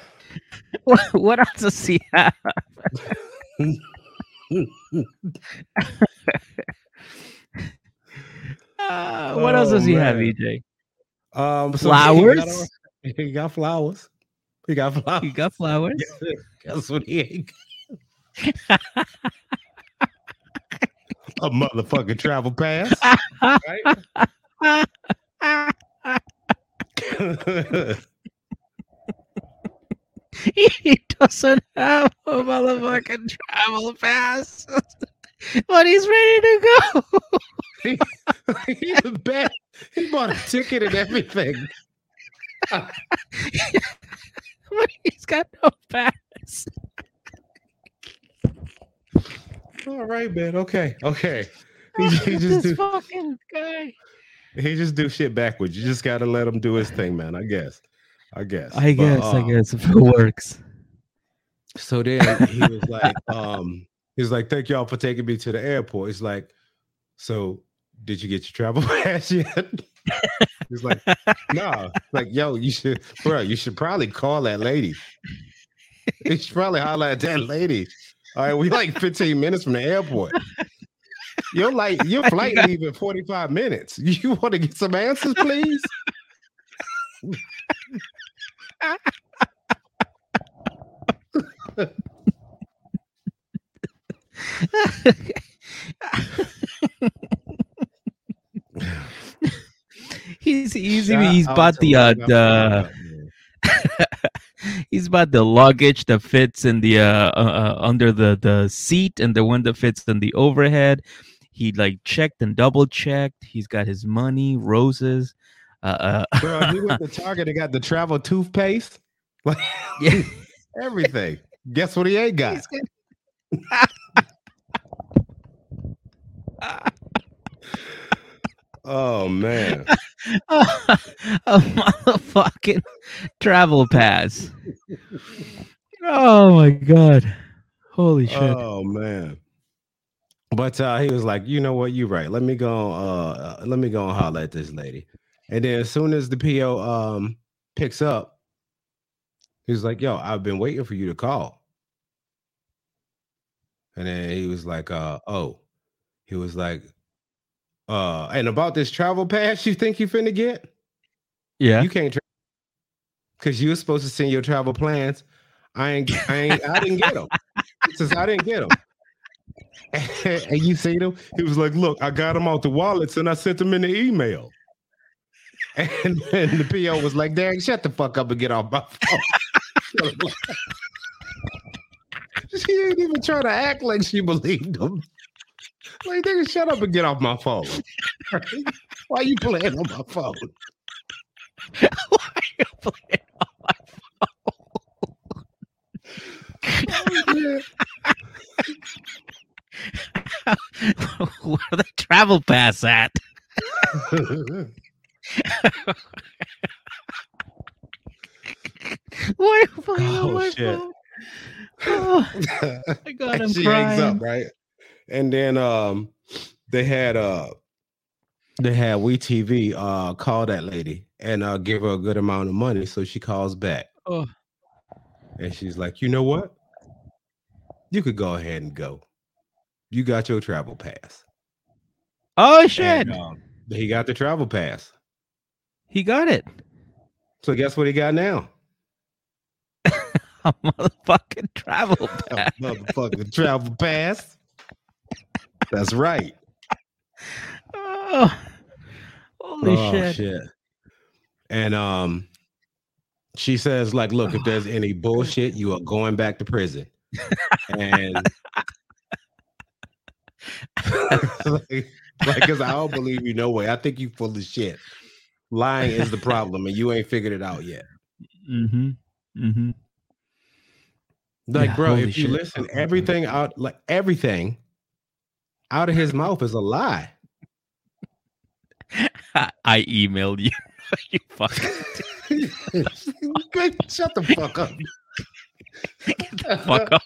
What, what else does he have? uh, what oh, else does he man. have, EJ? Um, so flowers. He got, he got, flowers. He got flowers. He got flowers. Guess what he ain't. A motherfucking travel pass. right? he doesn't have a motherfucking travel pass, but he's ready to go. he, he's. He bought a ticket and everything. but he's got no pass. All right, man. Okay, okay. He, he just this do, fucking guy. He just do shit backwards. You just gotta let him do his thing, man. I guess. I guess. I but, guess. I um, guess if it works. So then he was like, um, he's like, thank y'all for taking me to the airport. He's like, so did you get your travel pass yet? he's like, no. Nah. Like, yo, you should, bro, you should probably call that lady. You should probably holler at that lady. All right, we like 15 minutes from the airport. You're like your flight leave in 45 minutes. You want to get some answers, please? he's he's he's bought the uh the he's bought the luggage that fits in the uh, uh, uh, under the the seat and the one that fits in the overhead he like checked and double checked he's got his money roses uh, uh Bro, he went to Target and got the travel toothpaste. Like yeah. everything. Guess what he ain't got? Oh man. a motherfucking travel pass. Oh my god. Holy shit. Oh man. But uh, he was like, you know what, you're right. Let me go uh, let me go and holler at this lady. And then as soon as the PO um picks up, he's like, "Yo, I've been waiting for you to call." And then he was like, "Uh oh," he was like, "Uh, and about this travel pass, you think you finna get? Yeah, you can't because you were supposed to send your travel plans. I ain't, I ain't, I didn't get them. Since I didn't get them." and you see them? He was like, "Look, I got them out the wallets and I sent them in the email." And, and the PO was like, Derek, shut the fuck up and get off my phone. she ain't even trying to act like she believed him. Like, nigga, shut up and get off my phone. Why are you playing on my phone? Why are you playing on my phone? Oh, Where the travel pass at? Why are you oh, my shit. phone? Oh, I got him she crying. hangs up, right? And then um they had uh they had WeTV uh call that lady and uh give her a good amount of money. So she calls back. Oh. And she's like, you know what? You could go ahead and go. You got your travel pass. Oh shit. And, um, he got the travel pass. He got it. So guess what he got now? a motherfucking travel pass. A motherfucking travel pass. That's right. Oh, holy oh, shit. shit. And um she says, like, look, if there's any bullshit, you are going back to prison. and like, because I don't believe you no way. I think you full of shit. Lying is the problem, and you ain't figured it out yet. Mm-hmm. Mm-hmm. Like, yeah, bro, if you listen, everything out, like everything out of his mouth is a lie. I emailed you. you fucking shut the fuck up. fuck up.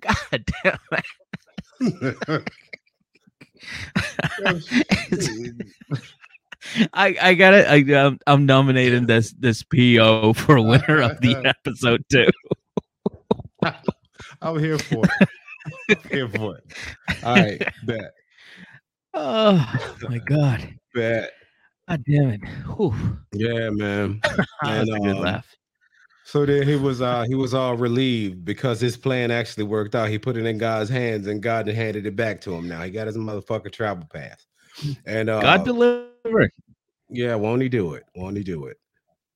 God damn it. Oh, I I got it. I, I'm, I'm nominating this this PO for winner of the episode too. I'm here for it. I'm here for it. All right, bet. Oh my god. Bet. God damn it. Whew. Yeah, man. That's a good um, laugh. So then he was uh he was all relieved because his plan actually worked out. He put it in God's hands and God handed it back to him. Now he got his motherfucker travel pass. And uh God delivered. Yeah, won't he do it? Won't he do it?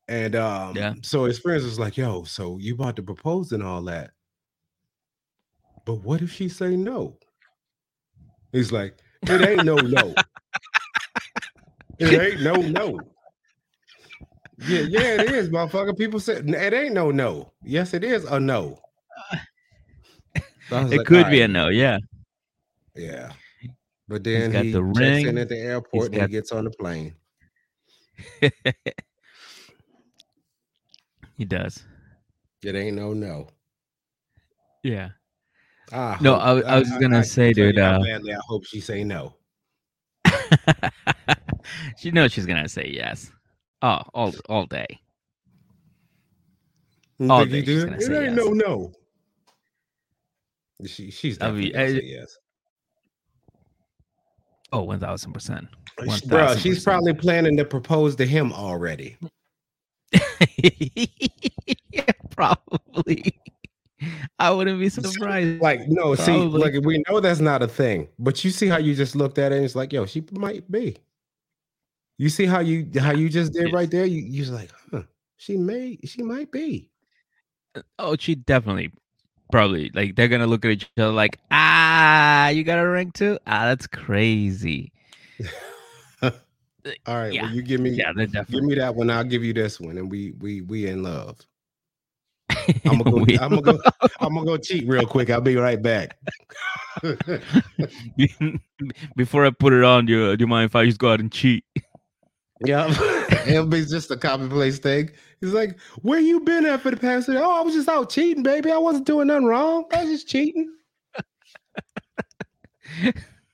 And um yeah. so his friends was like, yo, so you about to propose and all that. But what if she say no? He's like, it ain't no no. it ain't no no. Yeah, yeah, it is, motherfucker. People said it ain't no no. Yes, it is a no. So it like, could be a no, yeah. Yeah. But then he the checks ring. in at the airport and he gets on the plane. he does. It ain't no no. Yeah. I no, hope, I, I, was I, gonna say, dude. Uh, badly I hope she say no. she knows she's gonna say yes. Oh, all all day. All day. She's gonna it say ain't yes. no no. She she's definitely I mean, say yes. Oh, one thousand percent. Bro, she's probably planning to propose to him already. yeah, probably. I wouldn't be surprised. Like, no, probably. see, like we know that's not a thing, but you see how you just looked at it and it's like, yo, she might be. You see how you how you just did right there? You you're like, huh, she may she might be. Uh, oh, she definitely probably like they're gonna look at each other like, ah, you got a ring too? Ah, that's crazy. All right, yeah. well, you give me yeah, give me that one. I'll give you this one, and we we we in love. I'm gonna go. I'm gonna go. I'm gonna go cheat real quick. I'll be right back. Before I put it on, do you, do you mind if I just go out and cheat? Yeah, it'll be just a commonplace thing. He's like, "Where you been at for the past?" Day? Oh, I was just out cheating, baby. I wasn't doing nothing wrong. I was just cheating.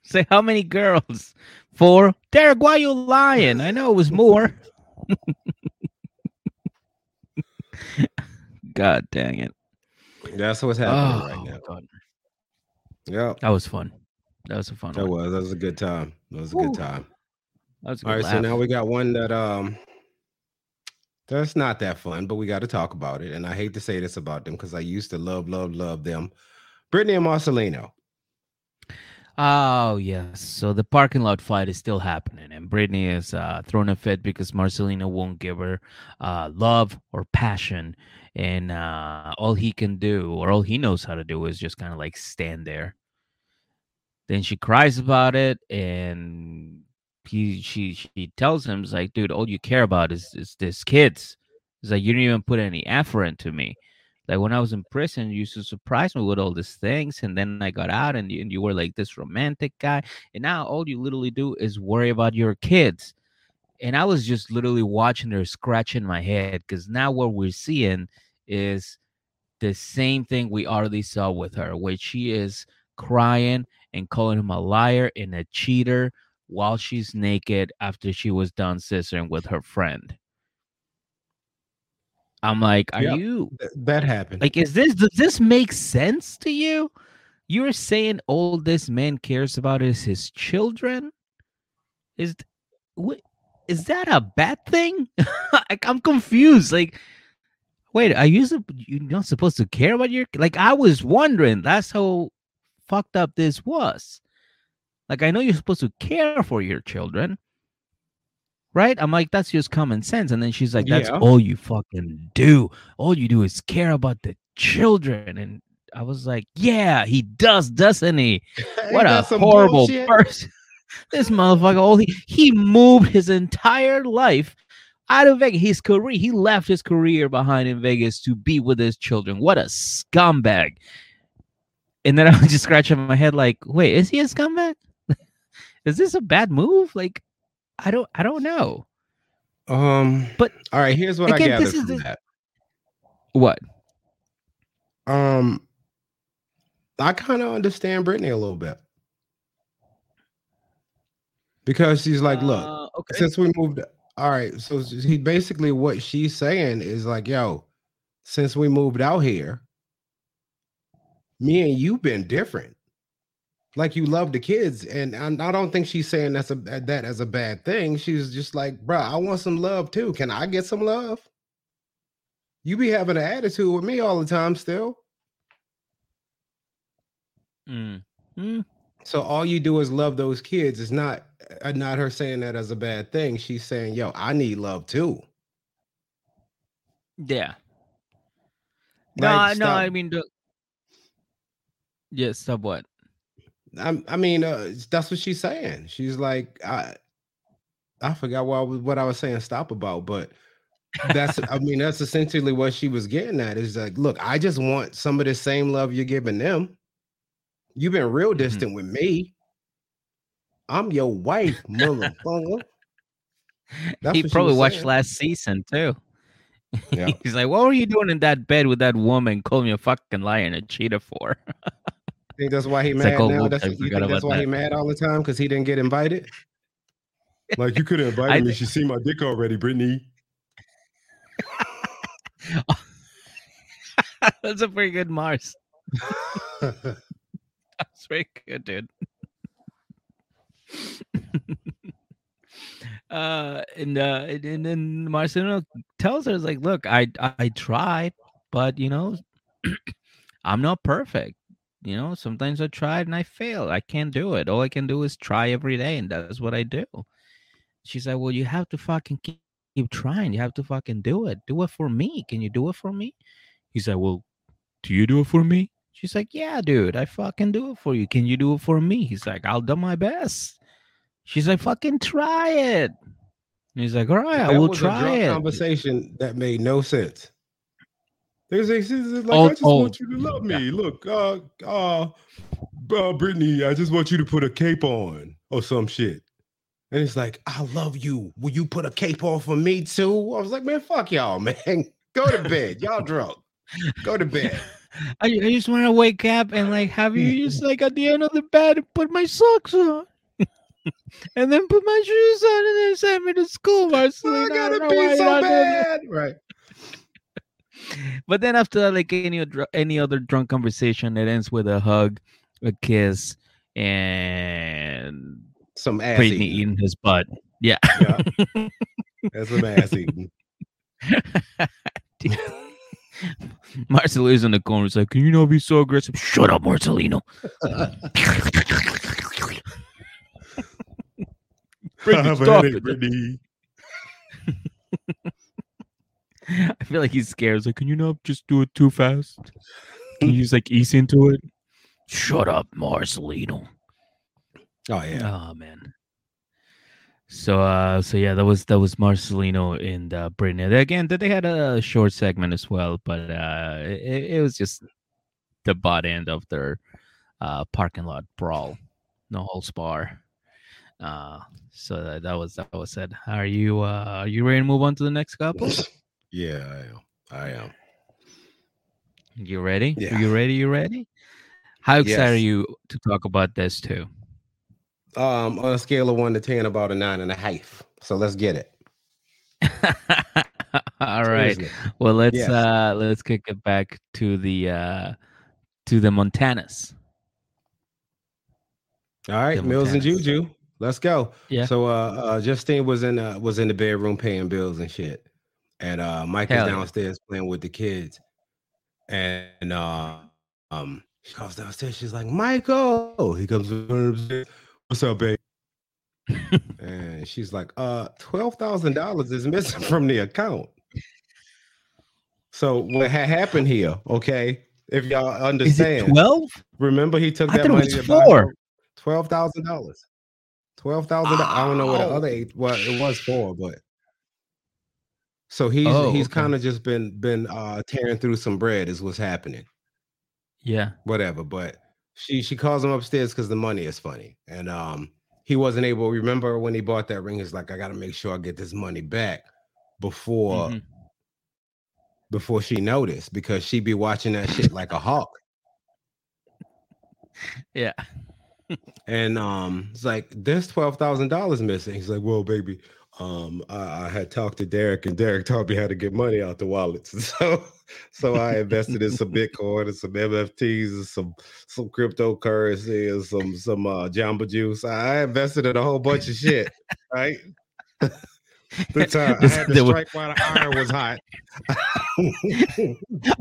Say how many girls? Four. Derek, why you lying? I know it was more. God dang it. That's what's happening oh, right now. God. Yeah. That was fun. That was a fun that one. was. That was a good time. That was a good time. That's all right. Laugh. So now we got one that um that's not that fun, but we got to talk about it. And I hate to say this about them because I used to love, love, love them. Brittany and Marcelino. Oh yes. So the parking lot fight is still happening, and Brittany is uh, throwing a fit because Marcelino won't give her uh, love or passion, and uh, all he can do or all he knows how to do is just kind of like stand there. Then she cries about it, and he she she tells him, "It's like, dude, all you care about is is this kids." It's like you didn't even put any effort into me. Like when I was in prison, you used to surprise me with all these things, and then I got out, and you, and you were like this romantic guy, and now all you literally do is worry about your kids. And I was just literally watching her scratching my head because now what we're seeing is the same thing we already saw with her, where she is crying and calling him a liar and a cheater while she's naked after she was done scissoring with her friend. I'm like, are yep, you that happened? Like, is this does this make sense to you? You're saying all this man cares about is his children? Is what is that a bad thing? like, I'm confused. Like, wait, are you you're not supposed to care about your like? I was wondering. That's how fucked up this was. Like, I know you're supposed to care for your children, right? I'm like, that's just common sense. And then she's like, that's yeah. all you fucking do. All you do is care about the children. And I was like, yeah, he does, doesn't he? What a horrible bullshit. person. this motherfucker, all he he moved his entire life out of Vegas. His career, he left his career behind in Vegas to be with his children. What a scumbag. And then I was just scratching my head, like, wait, is he a scumbag? is this a bad move? Like, I don't I don't know. Um but all right, here's what again, I gathered from the, that. What? Um I kind of understand Brittany a little bit. Because she's like, look, uh, okay. since we moved all right, so he basically what she's saying is like, yo, since we moved out here, me and you've been different. Like you love the kids, and I, I don't think she's saying that's a that as a bad thing. She's just like, bro, I want some love too. Can I get some love? You be having an attitude with me all the time still. Mm. Mm. So all you do is love those kids. It's not uh, not her saying that as a bad thing. She's saying, "Yo, I need love too." Yeah. Like, no, no. I mean, the... yes. Stop what? I, I mean, uh, that's what she's saying. She's like, I, I forgot what I was, what I was saying. Stop about, but that's, I mean, that's essentially what she was getting at. Is like, look, I just want some of the same love you're giving them. You've been real mm-hmm. distant mm-hmm. with me. I'm your wife, motherfucker. he probably watched saying. last season too. Yeah. He's like, "What were you doing in that bed with that woman? Call me a fucking liar and a cheater for?" think that's why he mad like, oh, now? That's, you think that's why that. he mad all the time because he didn't get invited? like you could have invited me. She seen my dick already, Brittany. that's a pretty good Mars. that's very good, dude. uh and uh and then Marcelino tells her, "It's like, look, I I tried, but you know, I'm not perfect. You know, sometimes I try and I fail. I can't do it. All I can do is try every day, and that's what I do. She's like, Well, you have to fucking keep, keep trying. You have to fucking do it. Do it for me. Can you do it for me? He's like, Well, do you do it for me? She's like, Yeah, dude, I fucking do it for you. Can you do it for me? He's like, I'll do my best. She's like, fucking try it. And he's like, all right, I will try it. Conversation that made no sense. There's a like, oh, I just oh, want you to love me. Yeah. Look, uh, uh, uh, Brittany, I just want you to put a cape on or some shit. And it's like, I love you. Will you put a cape on for me too? I was like, man, fuck y'all, man. Go to bed. y'all drunk. Go to bed. I, I just want to wake up and like have you just like at the end of the bed and put my socks on. and then put my shoes on and then send me to school, Marcelino. I gotta be so bad. Right but then after like any any other drunk conversation, it ends with a hug, a kiss, and some ass eating. eating his butt. Yeah, yeah. that's some ass eating. Marcelino's in the corner. He's like, "Can you not be so aggressive?" Shut up, Marcelino. Brittany. I feel like he's scared. He's like, can you not just do it too fast? Can you just like ease into it? Shut up, Marcelino. Oh yeah. Oh man. So uh so yeah, that was that was Marcelino and uh Brittany. Again, that they had a short segment as well, but uh it, it was just the butt end of their uh parking lot brawl. No whole spar. Uh so that, that was that was said. Are you uh are you ready to move on to the next couple? Yeah, I am. I am. You ready? Yeah. Are you ready? You ready? How excited yes. are you to talk about this too? Um, on a scale of one to ten, about a nine and a half. So let's get it. All right. Well, let's yes. uh let's kick it back to the uh to the Montanas. All right, Mills and Juju. Let's go. Yeah. So uh, uh Justine was in uh was in the bedroom paying bills and shit and uh Mike Hell is downstairs yeah. playing with the kids. And uh um she comes downstairs, she's like, Michael. He comes What's up, babe? and she's like, uh, twelve thousand dollars is missing from the account. So what had happened here, okay? If y'all understand, twelve. Remember, he took I that money four. Twelve thousand dollars. Twelve thousand. Oh. I don't know what the other eight. Well, it was four, but so he's oh, he's okay. kind of just been been uh tearing through some bread is what's happening. Yeah. Whatever. But she she calls him upstairs because the money is funny. And um he wasn't able. Remember when he bought that ring? He's like, I got to make sure I get this money back before mm-hmm. before she noticed because she'd be watching that shit like a hawk. Yeah. and um, it's like there's twelve thousand dollars missing. He's like, well, baby, um, I, I, had talked to Derek, and Derek taught me how to get money out the wallets. So, so I invested in some Bitcoin and some NFTs and some some cryptocurrency and some some uh, Jamba Juice. I invested in a whole bunch of shit, right? the time I had to strike while the iron was hot.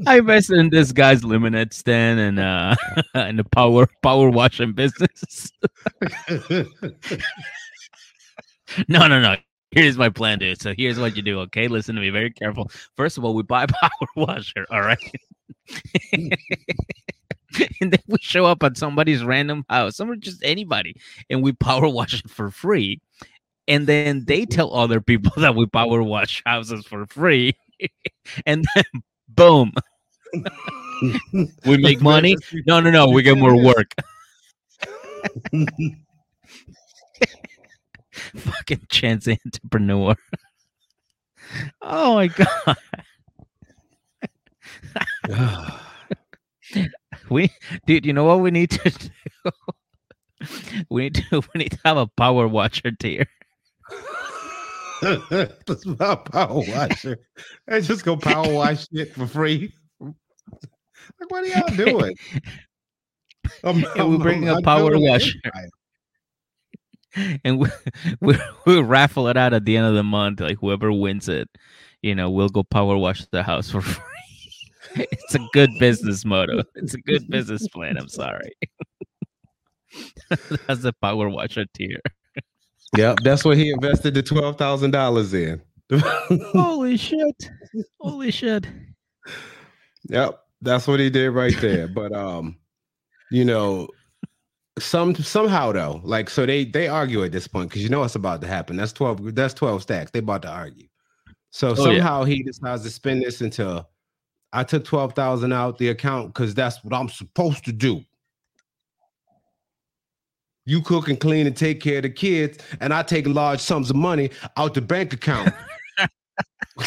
I invested in this guy's lemonade stand and uh in the power power washing business. no, no, no here's my plan, dude. So here's what you do. Okay, listen to me very careful. First of all, we buy a power washer. All right. and then we show up at somebody's random house, someone just anybody, and we power wash it for free. And then they tell other people that we power wash houses for free. and then boom. we make money. No, no, no. We get more work. Fucking chance entrepreneur. oh my god. we dude, you know what we need to do? we need to we need to have a power washer tier. That's power washer. I just go power wash shit for free. Like, what are y'all doing? I'm, I'm, we bring I'm, a power washer and we, we we'll raffle it out at the end of the month. Like whoever wins it, you know, we'll go power wash the house for free. it's a good business motto. It's a good business plan. I'm sorry. that's the power washer tier. Yep, that's what he invested the twelve thousand dollars in. Holy shit! Holy shit! Yep, that's what he did right there. But um, you know, some somehow though, like so they they argue at this point because you know what's about to happen. That's twelve. That's twelve stacks. They about to argue. So oh, somehow yeah. he decides to spend this into. I took twelve thousand out the account because that's what I'm supposed to do. You cook and clean and take care of the kids, and I take large sums of money out the bank account. yeah,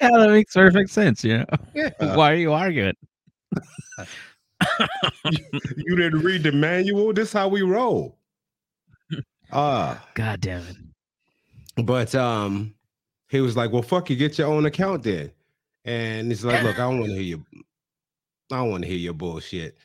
that makes perfect sense. You know, yeah. why are you arguing? you, didn't read the manual. This how we roll. Ah, uh, god damn it. But um, he was like, "Well, fuck you, get your own account then." And he's like, "Look, I don't want to hear you. I don't want to hear your bullshit."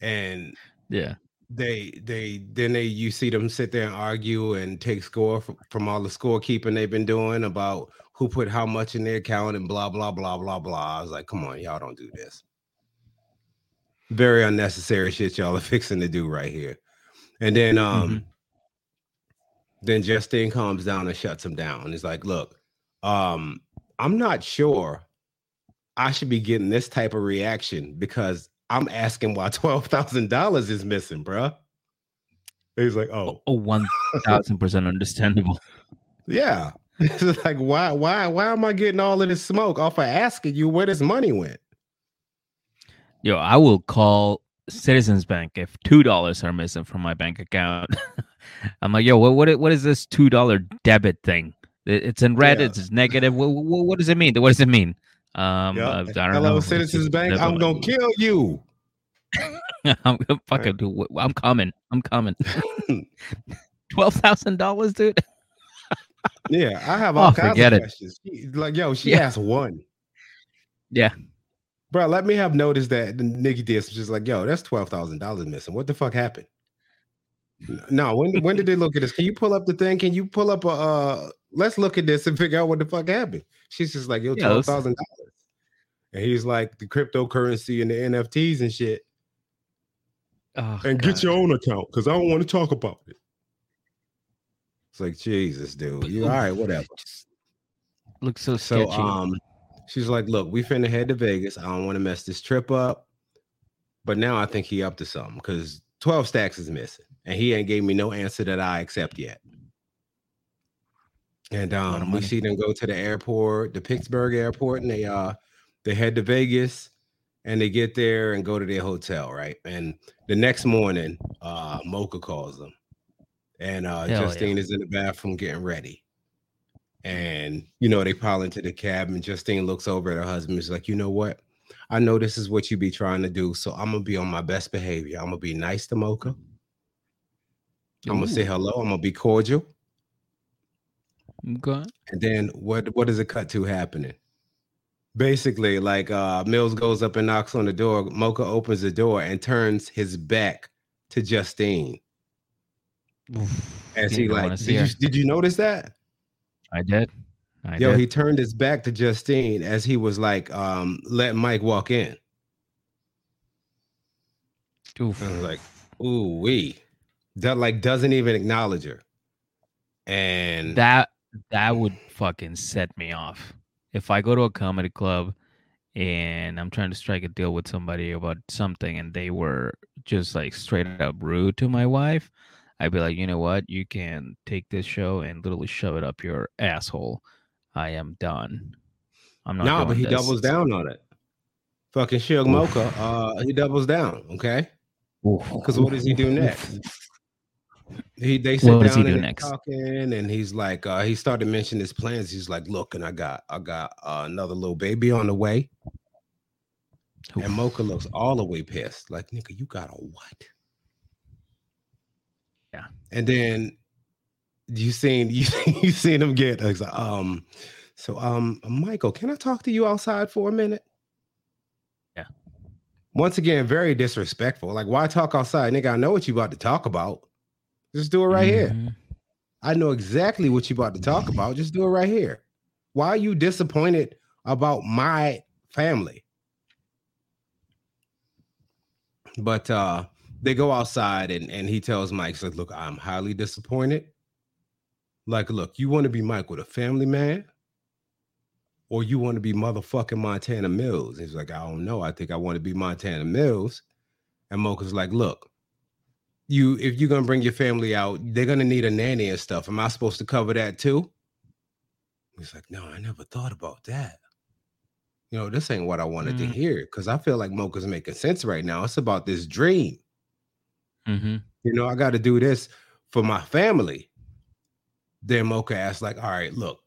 And yeah, they they then they you see them sit there and argue and take score from, from all the scorekeeping they've been doing about who put how much in their account and blah blah blah blah blah. I was like, come on, y'all don't do this very unnecessary shit y'all are fixing to do right here. And then um mm-hmm. then Justine calms down and shuts him down. He's like, look, um, I'm not sure I should be getting this type of reaction because I'm asking why twelve thousand dollars is missing, bro. He's like, oh, oh, one thousand percent understandable. Yeah, it's like why, why, why am I getting all of this smoke off of asking you where this money went? Yo, I will call Citizens Bank if two dollars are missing from my bank account. I'm like, yo, what what what is this two dollar debit thing? It's in red. Yeah. It's negative. What, what, what, does it mean? What does it mean? Um, uh, Hello, know. Citizens Bank. I'm gonna kill you. I'm gonna fucking. Right. I'm coming. I'm coming. Twelve thousand dollars, dude. yeah, I have all oh, kinds of questions. Like, yo, she yeah. asked one. Yeah, Bro, let me have noticed that Nikki did was just like, yo, that's twelve thousand dollars missing. What the fuck happened? No, when when did they look at this? Can you pull up the thing? Can you pull up a uh let's look at this and figure out what the fuck happened? She's just like, yo, twelve thousand dollars. And he's like the cryptocurrency and the NFTs and shit. Oh, and God. get your own account because I don't want to talk about it. It's like Jesus, dude. You all right, whatever. Looks so sketchy. So um She's like, look, we finna head to Vegas. I don't want to mess this trip up. But now I think he up to something because 12 stacks is missing. And he ain't gave me no answer that I accept yet. And um, we see them go to the airport, the Pittsburgh airport, and they uh they head to Vegas. and they get there and go to their hotel, right? And the next morning, uh, Mocha calls them, and uh, Justine yeah. is in the bathroom getting ready. And you know, they pile into the cab, and Justine looks over at her husband. She's like, you know what? I know this is what you be trying to do, so I'm gonna be on my best behavior. I'm gonna be nice to Mocha. I'm gonna say hello. I'm gonna be cordial. Okay. And then what? What does it cut to happening? Basically, like uh Mills goes up and knocks on the door. Mocha opens the door and turns his back to Justine. As he like, did you, did you notice that? I did. I Yo, did. he turned his back to Justine as he was like um letting Mike walk in. Oof. And like, ooh, we that like doesn't even acknowledge her. And that that would fucking set me off. If I go to a comedy club and I'm trying to strike a deal with somebody about something and they were just like straight up rude to my wife, I'd be like, you know what? You can take this show and literally shove it up your asshole. I am done. I'm not. No, but he this. doubles down on it. Fucking Shug Mocha, uh, he doubles down. Okay. Because what does he do next? He they sit what down and talking, and he's like, uh, he started mentioning his plans. He's like, look, and I got, I got uh, another little baby on the way. Oof. And Mocha looks all the way pissed, like, nigga, you got a what? Yeah. And then you seen you you seen him get um so um Michael, can I talk to you outside for a minute? Yeah. Once again, very disrespectful. Like, why talk outside? Nigga, I know what you about to talk about. Just do it right mm-hmm. here. I know exactly what you about to talk about. Just do it right here. Why are you disappointed about my family? But uh they go outside and, and he tells Mike, says, Look, I'm highly disappointed. Like, look, you want to be Mike with a family man? Or you want to be motherfucking Montana Mills? He's like, I don't know. I think I want to be Montana Mills. And Mocha's like, look, you if you're gonna bring your family out, they're gonna need a nanny and stuff. Am I supposed to cover that too? He's like, no, I never thought about that. You know, this ain't what I wanted mm. to hear because I feel like Mocha's making sense right now. It's about this dream. Mm-hmm. You know, I got to do this for my family. Then Mocha asked, like, all right, look,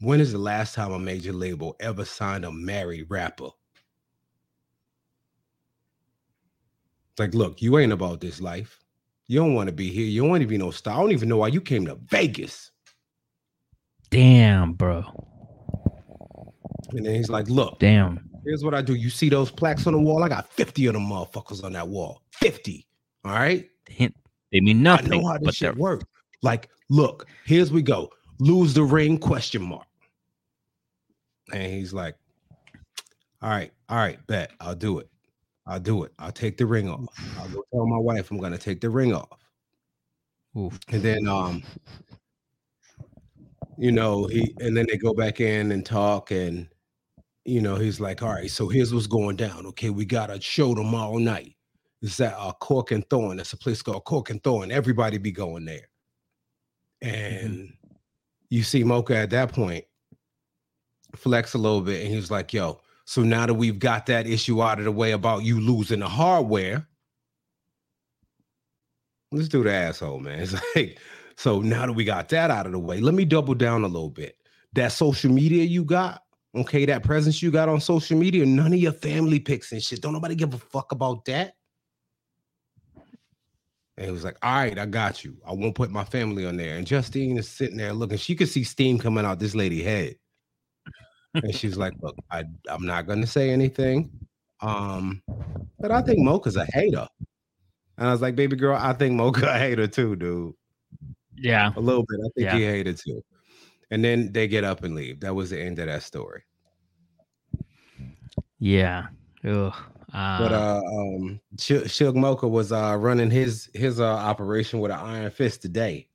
when is the last time a major label ever signed a married rapper? Like, look, you ain't about this life. You don't want to be here. You don't be no star. I don't even know why you came to Vegas. Damn, bro. And then he's like, look, damn. Here's what I do. You see those plaques on the wall? I got 50 of them motherfuckers on that wall. 50. All right. They mean nothing. I know how this shit work. Like, look, here's we go. Lose the ring? Question mark. And he's like, All right, all right, bet. I'll do it. I'll do it. I'll take the ring off. I'll go tell my wife I'm gonna take the ring off. Oof. And then um, you know, he and then they go back in and talk and you know, he's like, All right, so here's what's going down. Okay, we got a show tomorrow night. It's at uh, Cork and Thorn. That's a place called Cork and Thorn. Everybody be going there. Mm-hmm. And mm-hmm. you see Mocha at that point flex a little bit, and he was like, Yo, so now that we've got that issue out of the way about you losing the hardware, let's do the asshole, man. It's like, so now that we got that out of the way, let me double down a little bit. That social media you got, okay, that presence you got on social media, none of your family pics and shit. Don't nobody give a fuck about that. And he was like, All right, I got you. I won't put my family on there. And Justine is sitting there looking. She could see steam coming out this lady head and she's like, "Look, I I'm not gonna say anything, um, but I think Mocha's a hater." And I was like, "Baby girl, I think Mocha a hater too, dude." Yeah, a little bit. I think yeah. he hated too. And then they get up and leave. That was the end of that story. Yeah. Ugh. Uh, but uh, um, Sh- Shug Mocha was uh running his his uh operation with an iron fist today.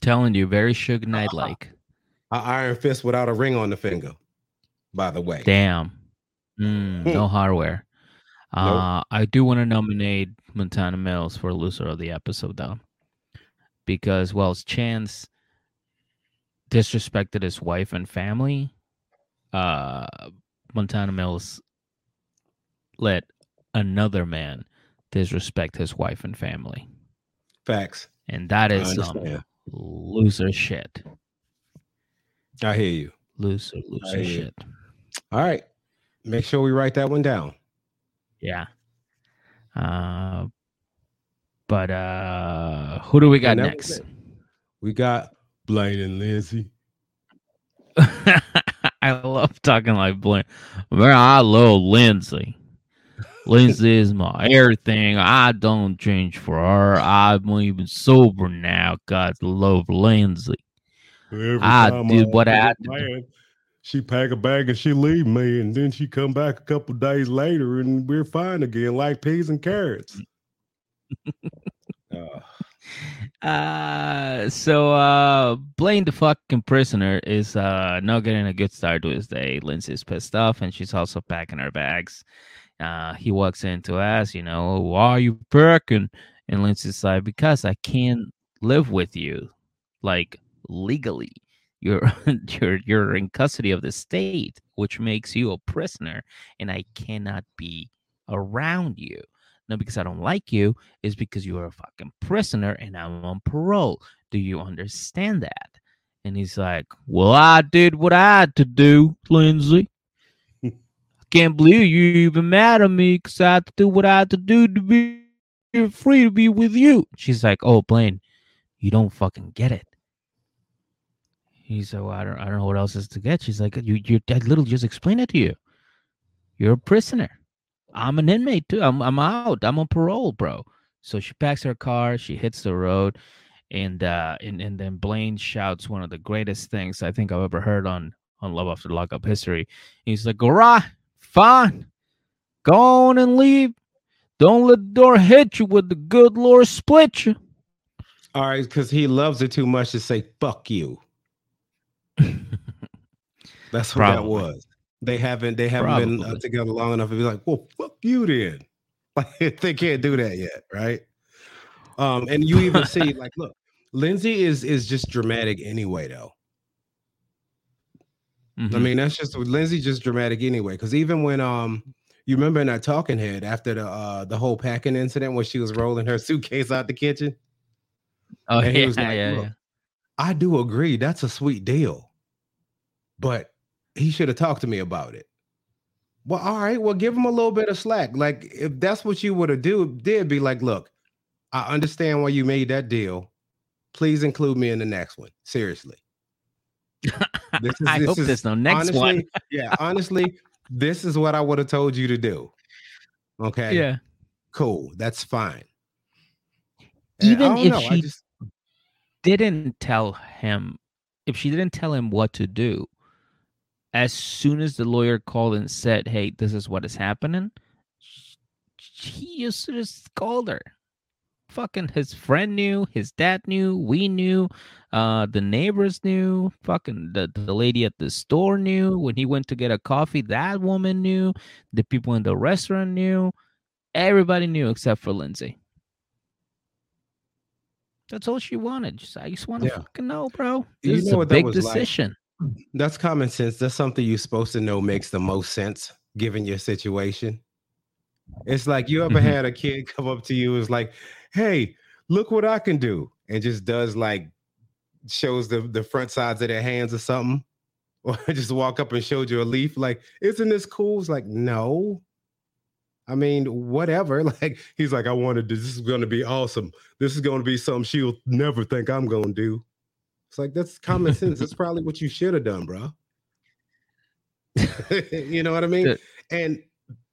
Telling you, very Shug Knight like an iron fist without a ring on the finger. By the way, damn, mm, no hardware. Uh, nope. I do want to nominate Montana Mills for loser of the episode, though, because well, Chance disrespected his wife and family. Uh, Montana Mills let another man disrespect his wife and family. Facts. And that is some loser shit. I hear you. Loser, loser shit. You. All right. Make sure we write that one down. Yeah. Uh, but uh who do we got next? We got Blaine and Lindsay. I love talking like Blaine. Man, I love Lindsay. Lindsay is my everything. I don't change for her. I'm even sober now. God love Lindsay. Every I did I what I do. She pack a bag and she leave me, and then she come back a couple days later, and we're fine again, like peas and carrots. uh, so uh, Blaine the fucking prisoner is uh not getting a good start to his day. Lindsay's pissed off, and she's also packing her bags. Uh, he walks in to ask, you know, why are you packing? And Lindsay's like, because I can't live with you, like legally you're you're you're in custody of the state, which makes you a prisoner, and I cannot be around you. Not because I don't like you, is because you are a fucking prisoner and I'm on parole. Do you understand that? And he's like, Well, I did what I had to do, Lindsay. Can't believe you even mad at me because I had to do what I had to do to be free to be with you. She's like, Oh, Blaine, you don't fucking get it. He's like, well, I don't, I don't know what else is to get. She's like, you, you, I literally just explained it to you. You're a prisoner. I'm an inmate too. I'm, I'm out. I'm on parole, bro. So she packs her car. She hits the road, and uh, and and then Blaine shouts one of the greatest things I think I've ever heard on on Love After Lockup history. He's like, "All right, fine, go on and leave. Don't let the door hit you with the good Lord split you." All right, because he loves it too much to say "fuck you." That's what Probably. that was. They haven't they haven't Probably. been uh, together long enough to be like, well, fuck you then. Like they can't do that yet, right? Um, and you even see like, look, Lindsay is is just dramatic anyway, though. Mm-hmm. I mean, that's just Lindsay just dramatic anyway. Because even when um you remember in that talking head after the uh the whole packing incident when she was rolling her suitcase out the kitchen. Oh yeah, like, yeah, yeah. I do agree. That's a sweet deal. But he should have talked to me about it. Well, all right. Well, give him a little bit of slack. Like if that's what you would have do, did be like, look, I understand why you made that deal. Please include me in the next one. Seriously. This is, I this hope is, no next honestly, one. yeah, honestly, this is what I would have told you to do. Okay. Yeah. Cool. That's fine. Even if know, she just... didn't tell him, if she didn't tell him what to do, as soon as the lawyer called and said, "Hey, this is what is happening," he just just called her. Fucking his friend knew, his dad knew, we knew, uh, the neighbors knew, fucking the, the lady at the store knew. When he went to get a coffee, that woman knew, the people in the restaurant knew, everybody knew except for Lindsay. That's all she wanted. Just, I just want to yeah. fucking know, bro. This you know a big decision. Like? That's common sense. That's something you're supposed to know makes the most sense given your situation. It's like you ever mm-hmm. had a kid come up to you is like, "Hey, look what I can do," and just does like shows the the front sides of their hands or something, or just walk up and showed you a leaf. Like, isn't this cool? It's like, no. I mean, whatever. Like, he's like, I wanted to. This is going to be awesome. This is going to be something she'll never think I'm going to do. It's like that's common sense. That's probably what you should have done, bro. you know what I mean? And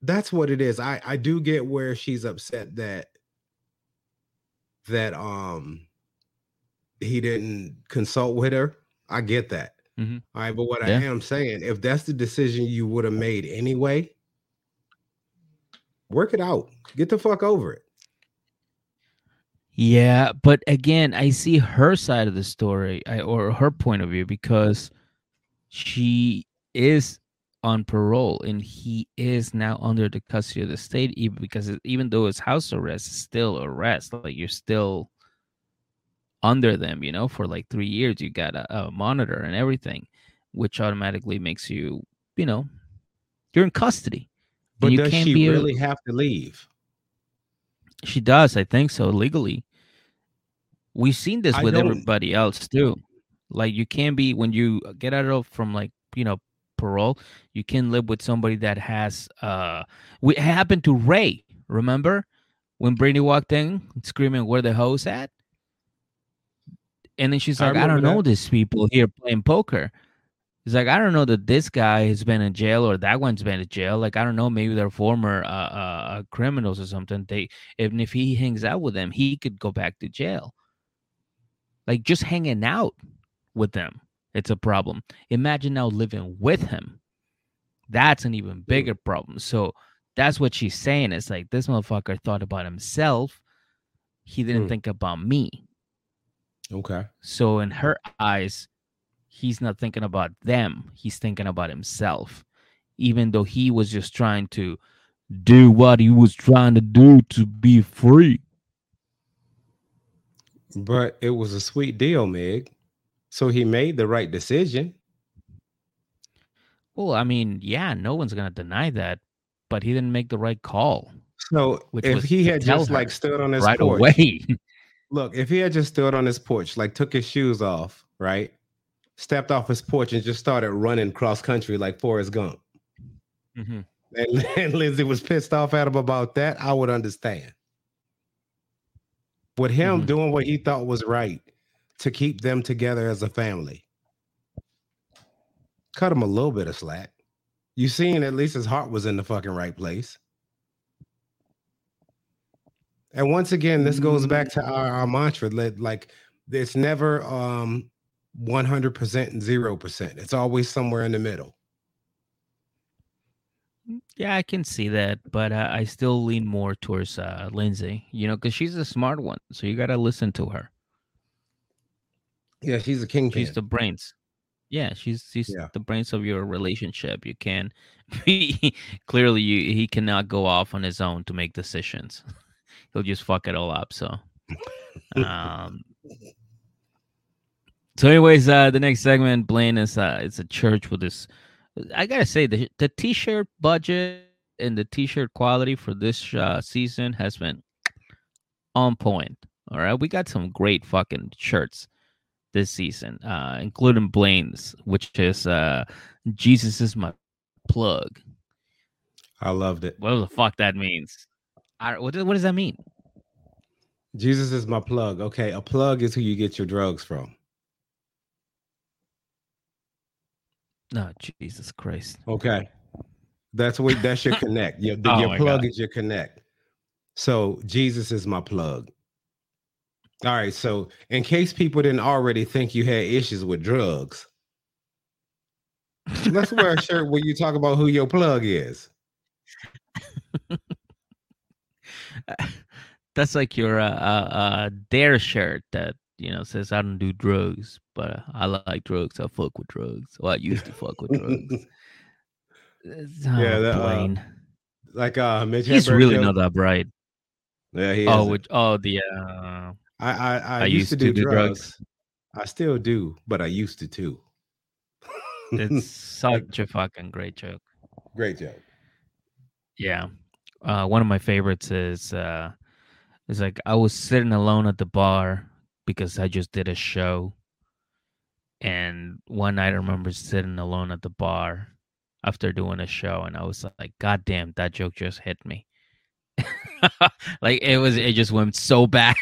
that's what it is. I I do get where she's upset that that um he didn't consult with her. I get that. Mm-hmm. All right, but what yeah. I am saying, if that's the decision you would have made anyway, work it out. Get the fuck over it. Yeah, but again, I see her side of the story I, or her point of view because she is on parole and he is now under the custody of the state even because even though it's house arrest it's still arrest like you're still under them you know for like three years you got a, a monitor and everything which automatically makes you you know you're in custody But you does she really a... have to leave? She does, I think so, legally. We've seen this with everybody else too. Like you can't be when you get out of from like you know parole, you can live with somebody that has uh. We happened to Ray. Remember when Brittany walked in screaming, "Where the hoes at?" And then she's like, I, I don't know these people here playing poker. He's like, I don't know that this guy has been in jail or that one's been in jail. Like, I don't know, maybe they're former uh, uh, uh, criminals or something. They, even if he hangs out with them, he could go back to jail. Like, just hanging out with them, it's a problem. Imagine now living with him. That's an even bigger problem. So that's what she's saying. It's like this motherfucker thought about himself. He didn't mm. think about me. Okay. So in her eyes, he's not thinking about them. He's thinking about himself. Even though he was just trying to do what he was trying to do to be free. But it was a sweet deal, Meg. So he made the right decision. Well, I mean, yeah, no one's gonna deny that, but he didn't make the right call. So if he had just like stood on his right porch, away, Look, if he had just stood on his porch, like took his shoes off, right? Stepped off his porch and just started running cross country like Forrest Gump. Mm-hmm. And, and Lindsay was pissed off at him about that, I would understand. With him mm-hmm. doing what he thought was right to keep them together as a family, cut him a little bit of slack. You seen at least his heart was in the fucking right place. And once again, this goes back to our, our mantra like it's never um 100% and 0%. It's always somewhere in the middle. Mm, yeah, I can see that, but uh, I still lean more towards uh, Lindsay, you know, because she's a smart one. So you got to listen to her. Yeah, she's a king. She's the brains. Yeah, she's she's yeah. the brains of your relationship. You can be clearly you he cannot go off on his own to make decisions he'll just fuck it all up. So, um, so anyways, uh, the next segment, Blaine is uh, it's a church with this. I gotta say the the t-shirt budget and the t-shirt quality for this uh, season has been on point. All right, we got some great fucking shirts this season, uh, including Blaine's, which is uh, Jesus is my plug. I loved it. What the fuck that means? I, what, does, what does that mean? Jesus is my plug. Okay, a plug is who you get your drugs from. No, Jesus Christ. Okay, that's what that's your connect. Your, oh your plug God. is your connect. So Jesus is my plug. All right. So in case people didn't already think you had issues with drugs, let's wear a shirt where you talk about who your plug is. That's like your uh, uh, uh, dare shirt that you know says I don't do drugs, but I like drugs. I fuck with drugs. Well, I used to fuck with drugs. oh, yeah, that, uh, like uh, Mitch he's really joke. not that bright. Yeah, he. Oh, which, oh, the. Uh, I, I, I, I used, used, to do, do drugs. drugs. I still do, but I used to too. it's such a fucking great joke. Great joke. Yeah, uh, one of my favorites is uh, is like I was sitting alone at the bar because I just did a show, and one night I remember sitting alone at the bar after doing a show, and I was like, "God damn, that joke just hit me." like it was, it just went so bad.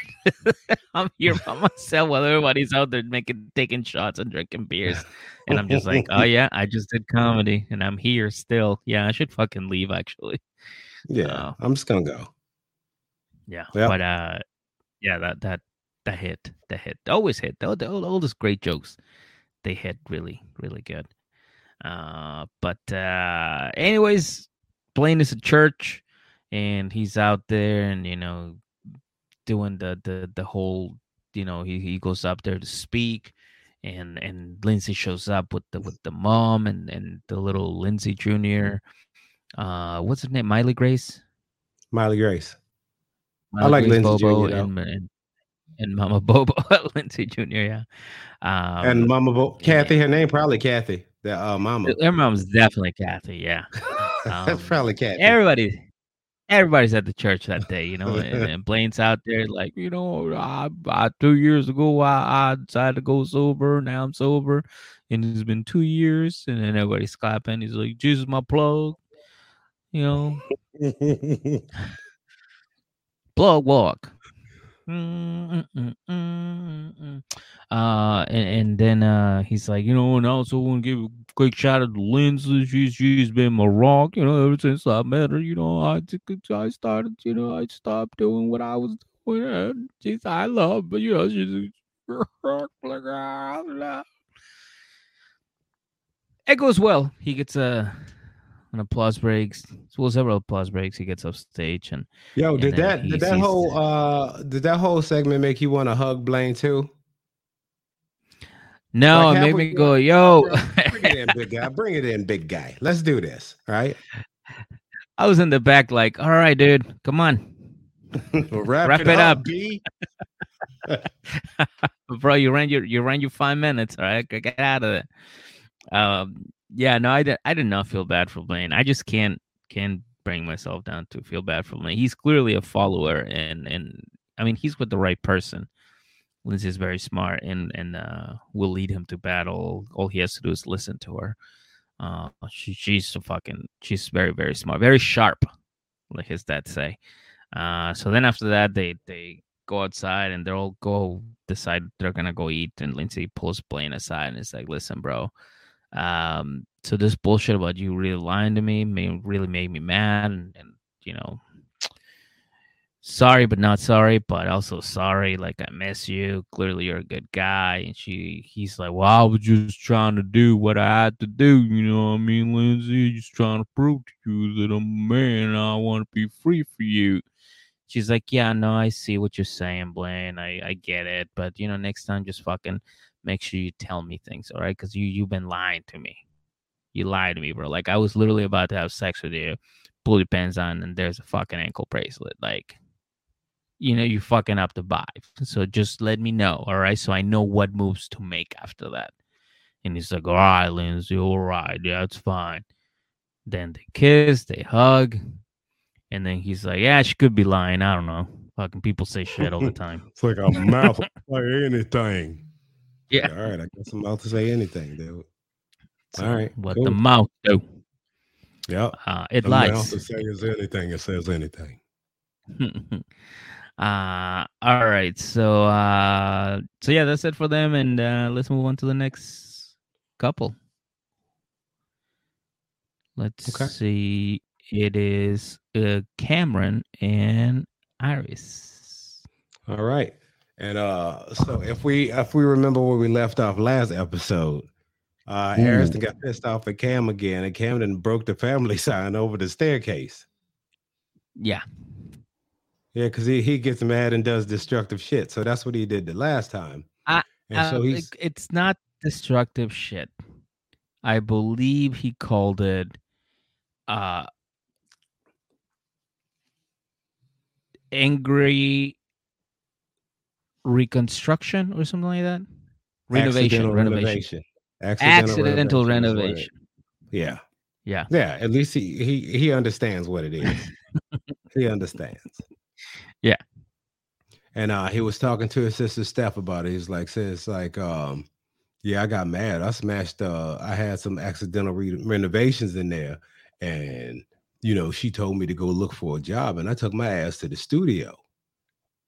I'm here by myself while everybody's out there making, taking shots and drinking beers, and I'm just like, "Oh yeah, I just did comedy, and I'm here still." Yeah, I should fucking leave actually. Yeah, uh, I'm just gonna go. Yeah, yep. but uh, yeah, that that that hit, the hit, always hit. All, all, all those great jokes, they hit really, really good. Uh, but uh, anyways, Blaine is a church, and he's out there, and you know, doing the the the whole, you know, he he goes up there to speak, and and Lindsay shows up with the with the mom and and the little Lindsay Junior uh what's her name miley grace miley grace miley i like grace, lindsay bobo Jr., and, and, and mama bobo lindsay jr yeah um, and mama Bo- kathy her name probably kathy the uh mama her mom's definitely kathy yeah Um, That's probably Kathy. Everybody, everybody's at the church that day, you know, and, and Blaine's out there like, you know, I, I two years ago I, I decided to go sober. Now I'm sober, and it's been two years, and then everybody's clapping. He's like, Jesus, my plug, you know, plug walk. Mm, mm, mm, uh, and, and then uh, he's like, you know, and I also want to give a quick shout out to Lindsay. She's she's been my rock, you know, ever since I met her. You know, I I started, you know, I stopped doing what I was doing. And she's I love, but you know, she's it goes well. He gets a an applause breaks. Well, several applause breaks. He gets off stage and yo, and did that did that whole uh did that whole segment make you want to hug Blaine too? No, like, it made me go, yo. bring it in, big guy. Bring it in, big guy. Let's do this. Right. I was in the back, like, all right, dude, come on. wrap, wrap, it, it up, up. Bro, you ran your you ran your five minutes. All right, get out of it. Um, yeah, no, I did. I did not feel bad for Blaine. I just can't can't bring myself down to feel bad for Blaine. He's clearly a follower, and and I mean, he's with the right person. Lindsay is very smart and and uh, will lead him to battle. All he has to do is listen to her. Uh, she, she's a fucking she's very very smart, very sharp, like his dad say. Uh, so then after that, they they go outside and they all go decide they're gonna go eat. And Lindsay pulls Blaine aside and is like, "Listen, bro, um, so this bullshit about you really lying to me may really made me mad, and, and you know, sorry but not sorry but also sorry like i miss you clearly you're a good guy and she he's like well i was just trying to do what i had to do you know what i mean lindsay? Just trying to prove to you that i'm a man i want to be free for you. She's like yeah no i see what you're saying blaine. I i get it but you know next time just fucking make sure you tell me things all right because you you've been lying to me you lied to me bro like i was literally about to have sex with you pull your pants on and there's a fucking ankle bracelet like you know, you're fucking up the vibe. So just let me know, all right? So I know what moves to make after that. And he's like, all right, Lindsay, all right, yeah, it's fine. Then they kiss, they hug, and then he's like, yeah, she could be lying. I don't know. Fucking people say shit all the time. it's like a mouth like anything. Yeah. All right, I guess I'm about to say anything, dude. So all right. What cool. the mouth do? Yeah. Uh, it the lies. Mouth says anything. It says anything. Uh, all right. So, uh, so yeah, that's it for them, and uh, let's move on to the next couple. Let's okay. see. It is uh, Cameron and Iris. All right. And uh, so if we if we remember where we left off last episode, uh, Harrison got pissed off at Cam again, and Camden broke the family sign over the staircase. Yeah. Yeah, because he, he gets mad and does destructive shit. So that's what he did the last time. I, and so uh, he's it's not destructive shit. I believe he called it uh angry reconstruction or something like that. Renovation, renovation. Accidental, Accidental renovation. renovation. Yeah. Yeah. Yeah. At least he he he understands what it is. he understands. Yeah. And uh, he was talking to his sister Steph about it. He's like, says like, um, yeah, I got mad. I smashed. Uh, I had some accidental re- renovations in there, and you know, she told me to go look for a job, and I took my ass to the studio,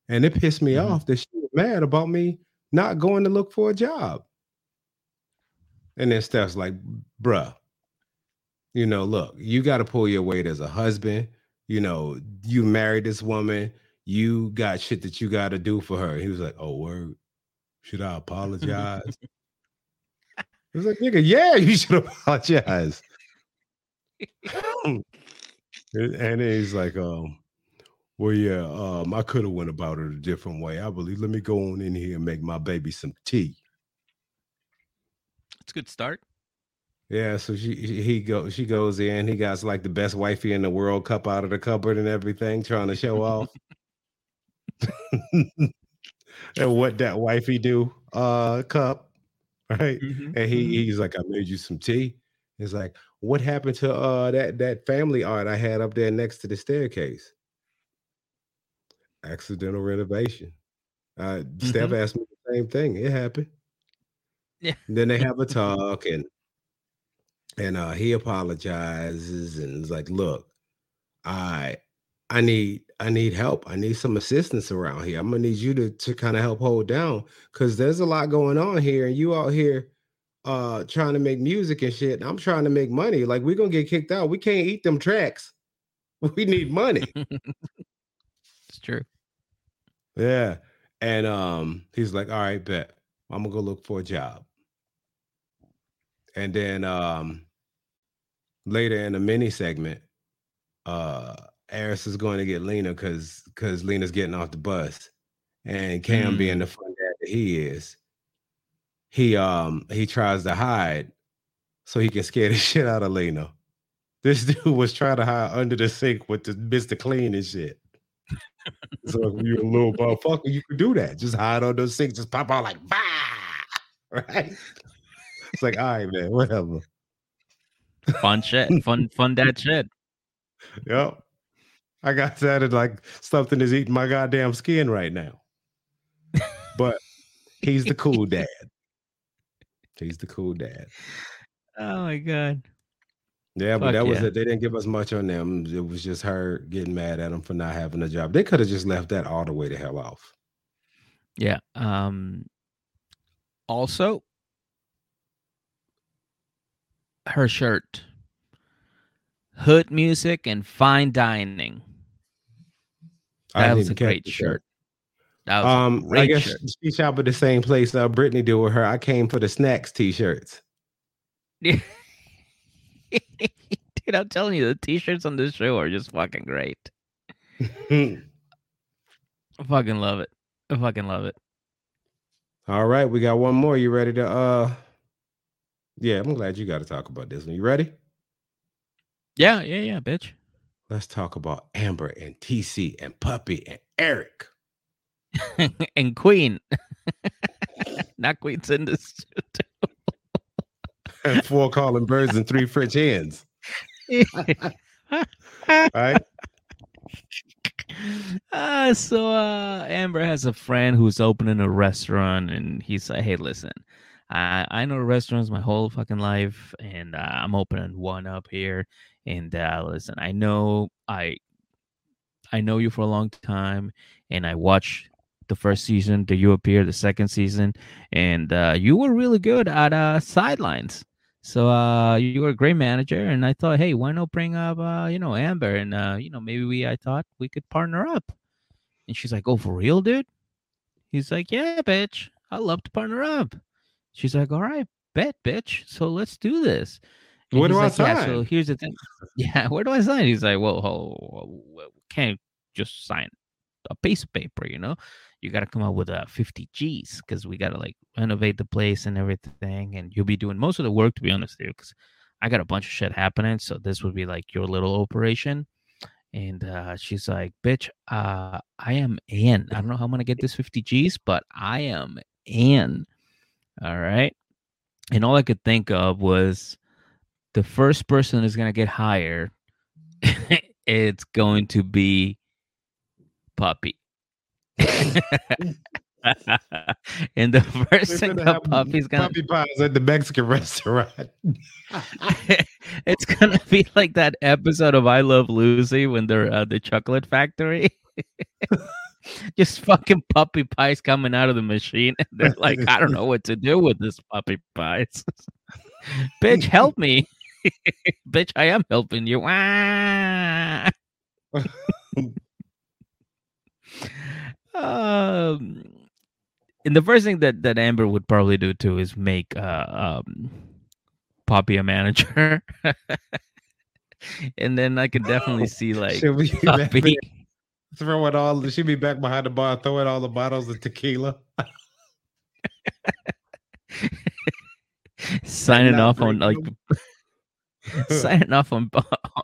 and it pissed me mm-hmm. off that she mad about me not going to look for a job. And then Steph's like, bruh, you know, look, you got to pull your weight as a husband. You know, you married this woman you got shit that you got to do for her. He was like, oh, word. Should I apologize? He was like, nigga, yeah, you should apologize. and he's like, um, well, yeah, um, I could have went about it a different way. I believe. Let me go on in here and make my baby some tea. It's a good start. Yeah, so she he go she goes in. He got like the best wifey in the world, cup out of the cupboard and everything, trying to show off. and what that wifey do, uh, cup, right? Mm-hmm. And he mm-hmm. he's like, I made you some tea. It's like, what happened to uh that that family art I had up there next to the staircase? Accidental renovation. Uh Steph mm-hmm. asked me the same thing. It happened. Yeah. And then they have a talk and and uh he apologizes and is like, look, I I need I need help. I need some assistance around here. I'm gonna need you to to kind of help hold down because there's a lot going on here, and you out here uh trying to make music and shit. I'm trying to make money. Like we're gonna get kicked out. We can't eat them tracks. We need money. it's true. Yeah. And um he's like, all right, bet. I'm gonna go look for a job. And then um later in the mini segment, uh Aris is going to get Lena because because Lena's getting off the bus, and Cam mm. being the fun dad that he is, he um he tries to hide so he can scare the shit out of Lena. This dude was trying to hide under the sink with the Mr. Clean and shit. So you're a little motherfucker, you can do that. Just hide under the sink, just pop out like bah, right? It's like, all right, man, whatever. Fun shit, fun, fun dad shit. Yep. I got that like something is eating my goddamn skin right now. But he's the cool dad. He's the cool dad. Oh my god. Yeah, but that was it. They didn't give us much on them. It was just her getting mad at him for not having a job. They could have just left that all the way to hell off. Yeah. Um also her shirt. Hood music and fine dining. That was a great shirt. That was um, I guess shirt. she shop at the same place uh, Brittany did with her. I came for the snacks t-shirts. Dude, I'm telling you, the t-shirts on this show are just fucking great. I fucking love it. I fucking love it. All right, we got one more. You ready to uh yeah, I'm glad you got to talk about this one. You ready? Yeah, yeah, yeah, bitch. Let's talk about Amber and TC and Puppy and Eric. and Queen. Not Queen's in this and four calling birds and three French hens. right? Uh, so uh, Amber has a friend who's opening a restaurant, and he's like, "Hey, listen, I I know restaurants my whole fucking life, and uh, I'm opening one up here in Dallas, and I know I I know you for a long time, and I watched the first season that you appear the second season, and uh, you were really good at uh, sidelines. So uh, you were a great manager, and I thought, hey, why not bring up uh, you know Amber, and uh, you know maybe we I thought we could partner up. And she's like, oh, for real, dude? He's like, yeah, bitch, I love to partner up. She's like, all right, bet, bitch. So let's do this. And where do I like, sign? Yeah, so here's the thing. Yeah, where do I sign? He's like, well, well can't just sign a piece of paper, you know? You got to come up with uh, 50 G's because we got to like renovate the place and everything. And you'll be doing most of the work, to be honest with you, because I got a bunch of shit happening. So this would be like your little operation. And uh, she's like, bitch, uh, I am in. I don't know how I'm going to get this 50 G's, but I am in. All right. And all I could think of was the first person is going to get hired, it's going to be Puppy. and the first thing that Puppy's gonna puppy pies at the Mexican restaurant. it's gonna be like that episode of I Love Lucy when they're uh, the chocolate factory. Just fucking puppy pies coming out of the machine. And They're like, I don't know what to do with this puppy pies. Bitch, help me. Bitch, I am helping you. And the first thing that, that Amber would probably do too is make uh, um, Puppy a manager. and then I could definitely see like Puppy. Throwing all, she'd be back behind the bar, throwing all the bottles of tequila. Signing off on like signing off on,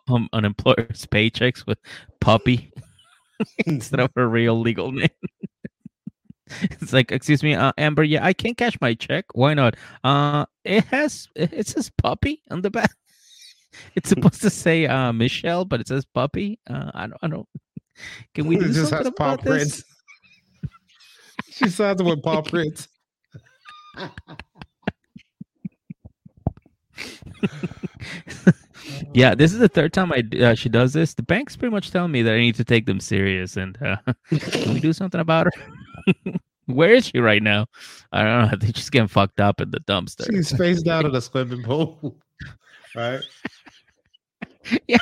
on, on employers' paychecks with puppy instead of her real legal name. it's like, excuse me, uh, Amber. Yeah, I can't cash my check. Why not? Uh, it has it says puppy on the back. it's supposed to say uh, Michelle, but it says puppy. Uh, I don't. I don't. Can we do it just something about paw this? she signs with paw prints. yeah, this is the third time I uh, she does this. The bank's pretty much telling me that I need to take them serious, and uh, can we do something about her? Where is she right now? I don't know. I think she's getting fucked up in the dumpster. She's face down in a swimming pool, right? yeah.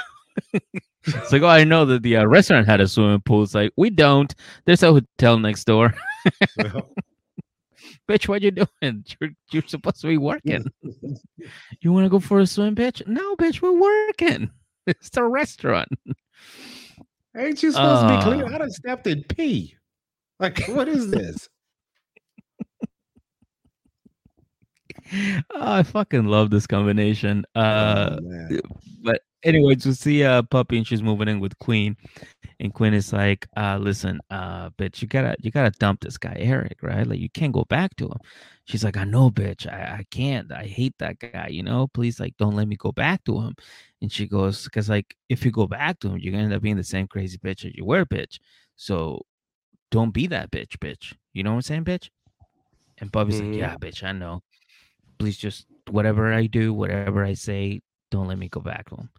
it's like, oh, I know that the uh, restaurant had a swimming pool. It's like, we don't. There's a hotel next door. bitch, what you doing? You're, you're supposed to be working. you want to go for a swim, bitch? No, bitch, we're working. It's a restaurant. Ain't you supposed uh, to be clean? I done stepped in pee. Like, what is this? oh, I fucking love this combination. Uh, oh, but anyways, we see uh puppy and she's moving in with Queen, and Queen is like, uh, listen, uh, bitch, you gotta you gotta dump this guy Eric, right? Like you can't go back to him. She's like, I know, bitch, I, I can't. I hate that guy. You know, please, like, don't let me go back to him. And she goes, because like if you go back to him, you're gonna end up being the same crazy bitch as you were, bitch. So don't be that bitch, bitch. You know what I'm saying, bitch? And Puppy's mm-hmm. like, yeah, bitch, I know please just whatever I do, whatever I say, don't let me go back home.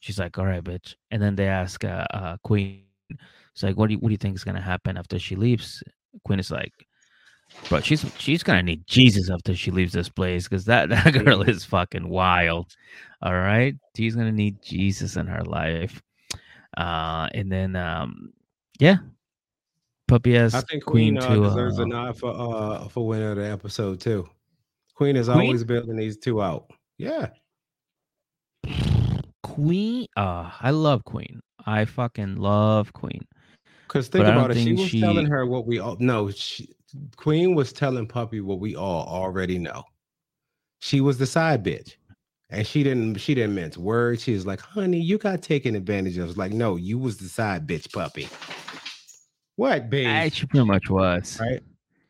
She's like, all right, bitch. And then they ask uh, uh, Queen, it's like, what do you what do you think is gonna happen after she leaves? Queen is like, bro, she's she's gonna need Jesus after she leaves this place because that that girl is fucking wild. All right, she's gonna need Jesus in her life. Uh, and then um, yeah, puppy has I think Queen, Queen uh, to, deserves uh, a nod for uh for winner of the episode too. Queen is Queen? always building these two out. Yeah. Queen, uh, I love Queen. I fucking love Queen. Because think about it, she was she... telling her what we all know. She, Queen was telling Puppy what we all already know. She was the side bitch. And she didn't she didn't mince words. She was like, honey, you got taken advantage of. like, no, you was the side bitch puppy. What, babe? She pretty much was. Right.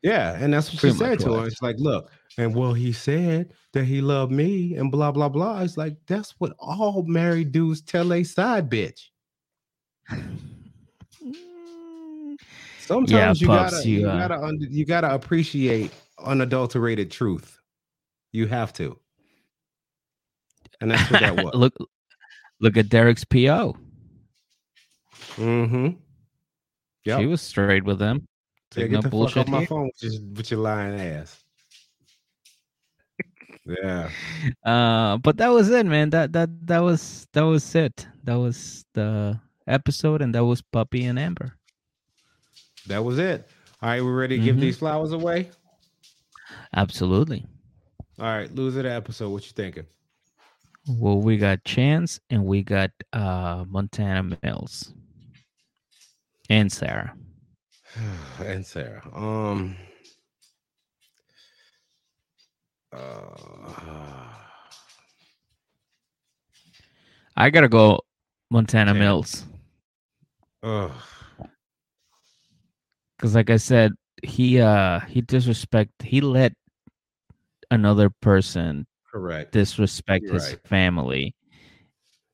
Yeah. And that's what pretty she said to was. her. It's like, look, and well, he said that he loved me and blah blah blah. It's like that's what all married dudes tell a side bitch. Sometimes yeah, you, gotta, you, uh... you gotta you gotta appreciate unadulterated truth. You have to. And that's what that was. look look at Derek's PO. Mm-hmm. Yep. She was straight with him. Yeah, get the fuck off my phone with your, with your lying ass. Yeah. Uh, but that was it, man. That that that was that was it. That was the episode, and that was Puppy and Amber. That was it. All right, we're ready to mm-hmm. give these flowers away. Absolutely. All right, loser the episode. What you thinking? Well, we got Chance and we got uh Montana Mills and Sarah. and Sarah. Um. Uh, I gotta go Montana. Mills. Ugh. Cause like I said, he uh he disrespect he let another person correct disrespect You're his right. family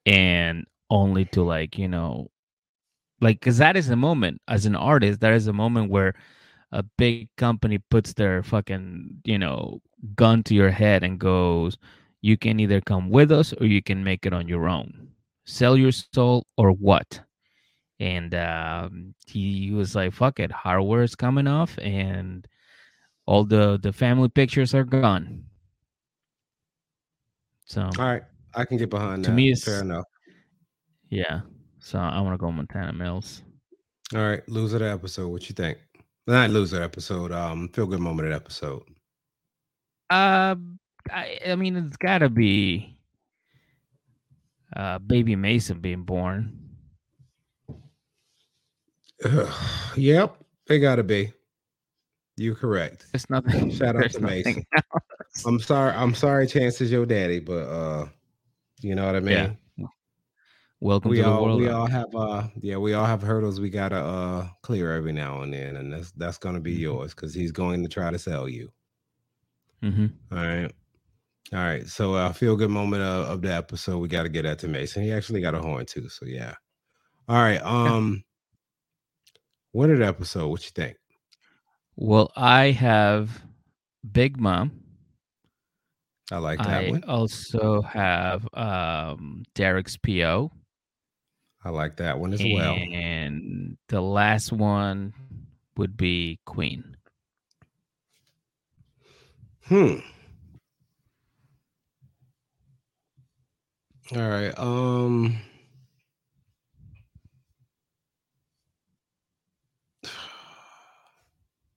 and only to like, you know, like because that is a moment as an artist, that is a moment where a big company puts their fucking, you know, gun to your head and goes, you can either come with us or you can make it on your own. Sell your soul or what? And um, he was like, fuck it, hardware is coming off and all the, the family pictures are gone. So, all right, I can get behind to that. me, it's fair enough. Yeah. So I want to go Montana Mills. All right, loser the episode. What you think? Not loser episode. Um, feel good moment episode. Uh, I I mean it's got to be uh baby Mason being born. yep, they got to be. You're correct. It's nothing. Shout out to Mason. Else. I'm sorry. I'm sorry. Chance is your daddy, but uh, you know what I mean. Yeah. Welcome we to all, the world. We all have uh, yeah, we all have hurdles we gotta uh clear every now and then, and that's that's gonna be mm-hmm. yours because he's going to try to sell you. Mm-hmm. All right. All right. So I uh, feel good moment of, of the episode. We got to get that to Mason. He actually got a horn too. So yeah. All right. Um what did episode? What you think? Well, I have Big Mom. I like that one. I one. also have um Derek's PO. I like that one as and well. And the last one would be Queen. Hmm. All right. Um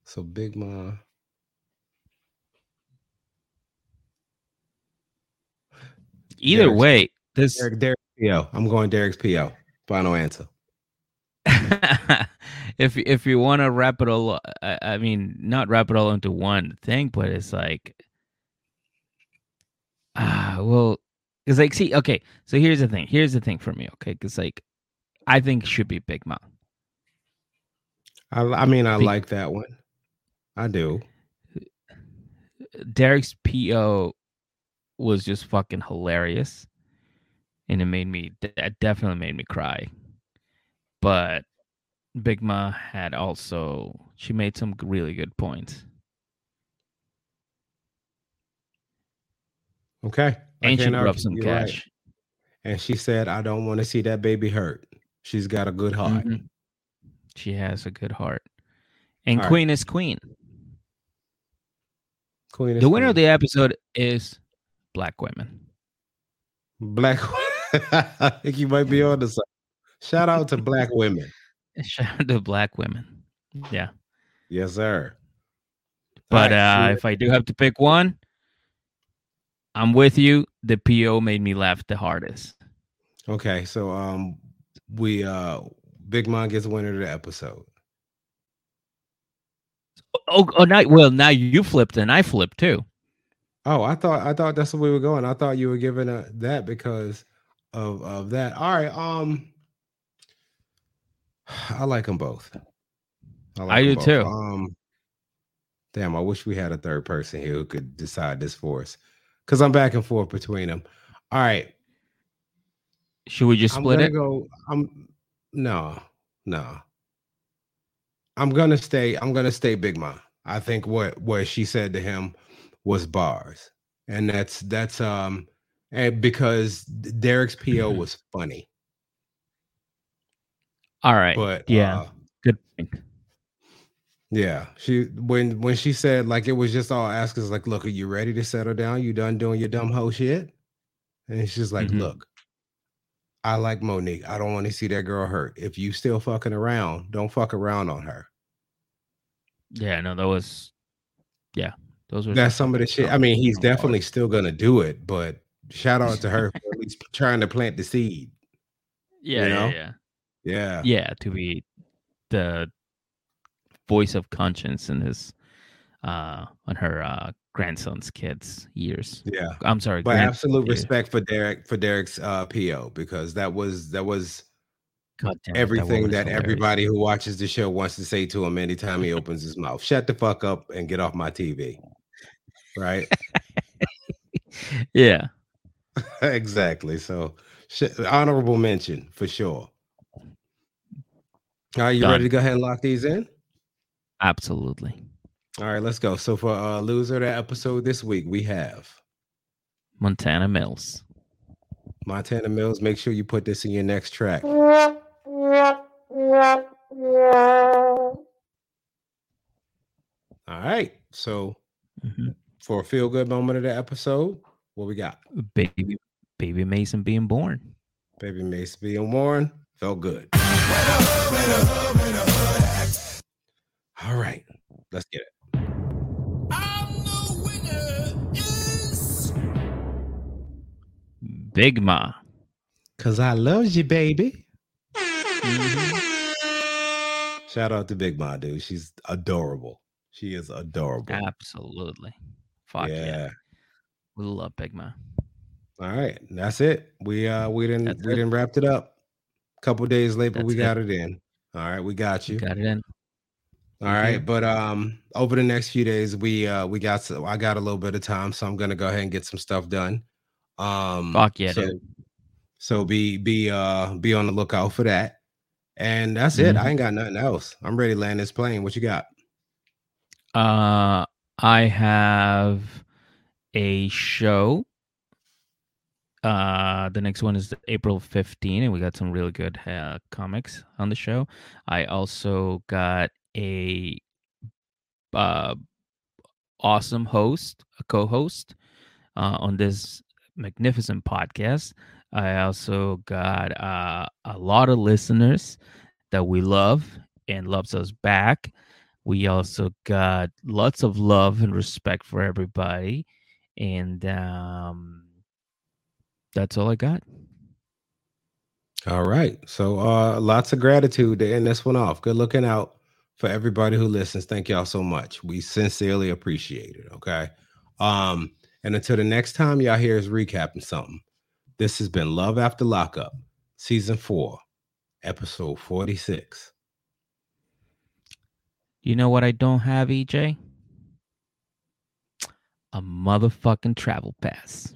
So Big Ma. Either Derek's, way, this Derek, Derek PO. I'm going Derek's PO. Final answer. if if you want to wrap it all, I, I mean, not wrap it all into one thing, but it's like, ah, well, because like, see, okay, so here's the thing. Here's the thing for me, okay, because like, I think it should be Big Mom. I, I mean, I Big, like that one. I do. Derek's PO was just fucking hilarious, and it made me. That definitely made me cry. But Big Ma had also. She made some really good points. Okay. And she some cash. Right. And she said, I don't want to see that baby hurt. She's got a good heart. Mm-hmm. She has a good heart. And All Queen right. is Queen. Queen is the winner queen. of the episode is Black Women. Black I think you might be on the side. Shout out to black women. Shout out to black women. Yeah. Yes, sir. But right, uh, if I do have to pick one, I'm with you. The PO made me laugh the hardest. Okay, so um, we uh, Big Mom gets a winner of the episode. Oh, oh, now well, now you flipped and I flipped too. Oh, I thought I thought that's where we were going. I thought you were giving a, that because of of that. All right, um, I like them both. I, like I do both. too. Um, damn, I wish we had a third person here who could decide this for us because I'm back and forth between them. All right. Should we just split it? Go. I'm no, no. I'm gonna stay. I'm gonna stay Big Ma. I think what what she said to him was bars, and that's that's um, and because Derek's PO mm-hmm. was funny. All right. But yeah, uh, good. Yeah, she when when she said like it was just all asking like, look, are you ready to settle down? You done doing your dumb hoe shit? And she's like, mm-hmm. look, I like Monique. I don't want to see that girl hurt. If you still fucking around, don't fuck around on her. Yeah, no, that was yeah, those were that's some of the shit. I mean, he's definitely still gonna do it, but shout out to her for at least trying to plant the seed. Yeah, you know? yeah, yeah, yeah, yeah. To be the voice of conscience in his uh on her uh grandson's kids years yeah i'm sorry but absolute years. respect for derek for derek's uh po because that was that was everything that, that everybody who watches the show wants to say to him anytime he opens his mouth shut the fuck up and get off my tv right yeah exactly so sh- honorable mention for sure are you Done. ready to go ahead and lock these in Absolutely. All right, let's go. So for uh loser that episode this week, we have Montana Mills. Montana Mills, make sure you put this in your next track. All right. So mm-hmm. for a feel good moment of the episode, what we got? Baby Baby Mason being born. Baby Mason being born. Felt good. All right, let's get it. Big Ma. Cause I love you, baby. Mm-hmm. Shout out to Big Ma, dude. She's adorable. She is adorable. Absolutely. Fuck yeah. yeah. We love Big Ma. All right. That's it. We uh we didn't that's we it. didn't wrap it up. A couple days later, we got it. it in. All right, we got you. Got it in. All right, but um, over the next few days, we uh we got so I got a little bit of time, so I'm gonna go ahead and get some stuff done. Um, fuck yeah, so, dude. so be be uh be on the lookout for that. And that's mm-hmm. it. I ain't got nothing else. I'm ready to land this plane. What you got? Uh, I have a show. Uh, the next one is April 15, and we got some really good uh, comics on the show. I also got a uh, awesome host, a co-host uh, on this magnificent podcast. I also got uh, a lot of listeners that we love and loves us back. We also got lots of love and respect for everybody. And um, that's all I got. All right. So uh lots of gratitude to end this one off. Good looking out for everybody who listens. Thank y'all so much. We sincerely appreciate it. Okay. Um, and until the next time y'all hear us recapping something, this has been Love After Lockup, season four, episode 46. You know what I don't have, EJ? a motherfucking travel pass.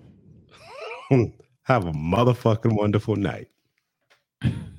Have a motherfucking wonderful night.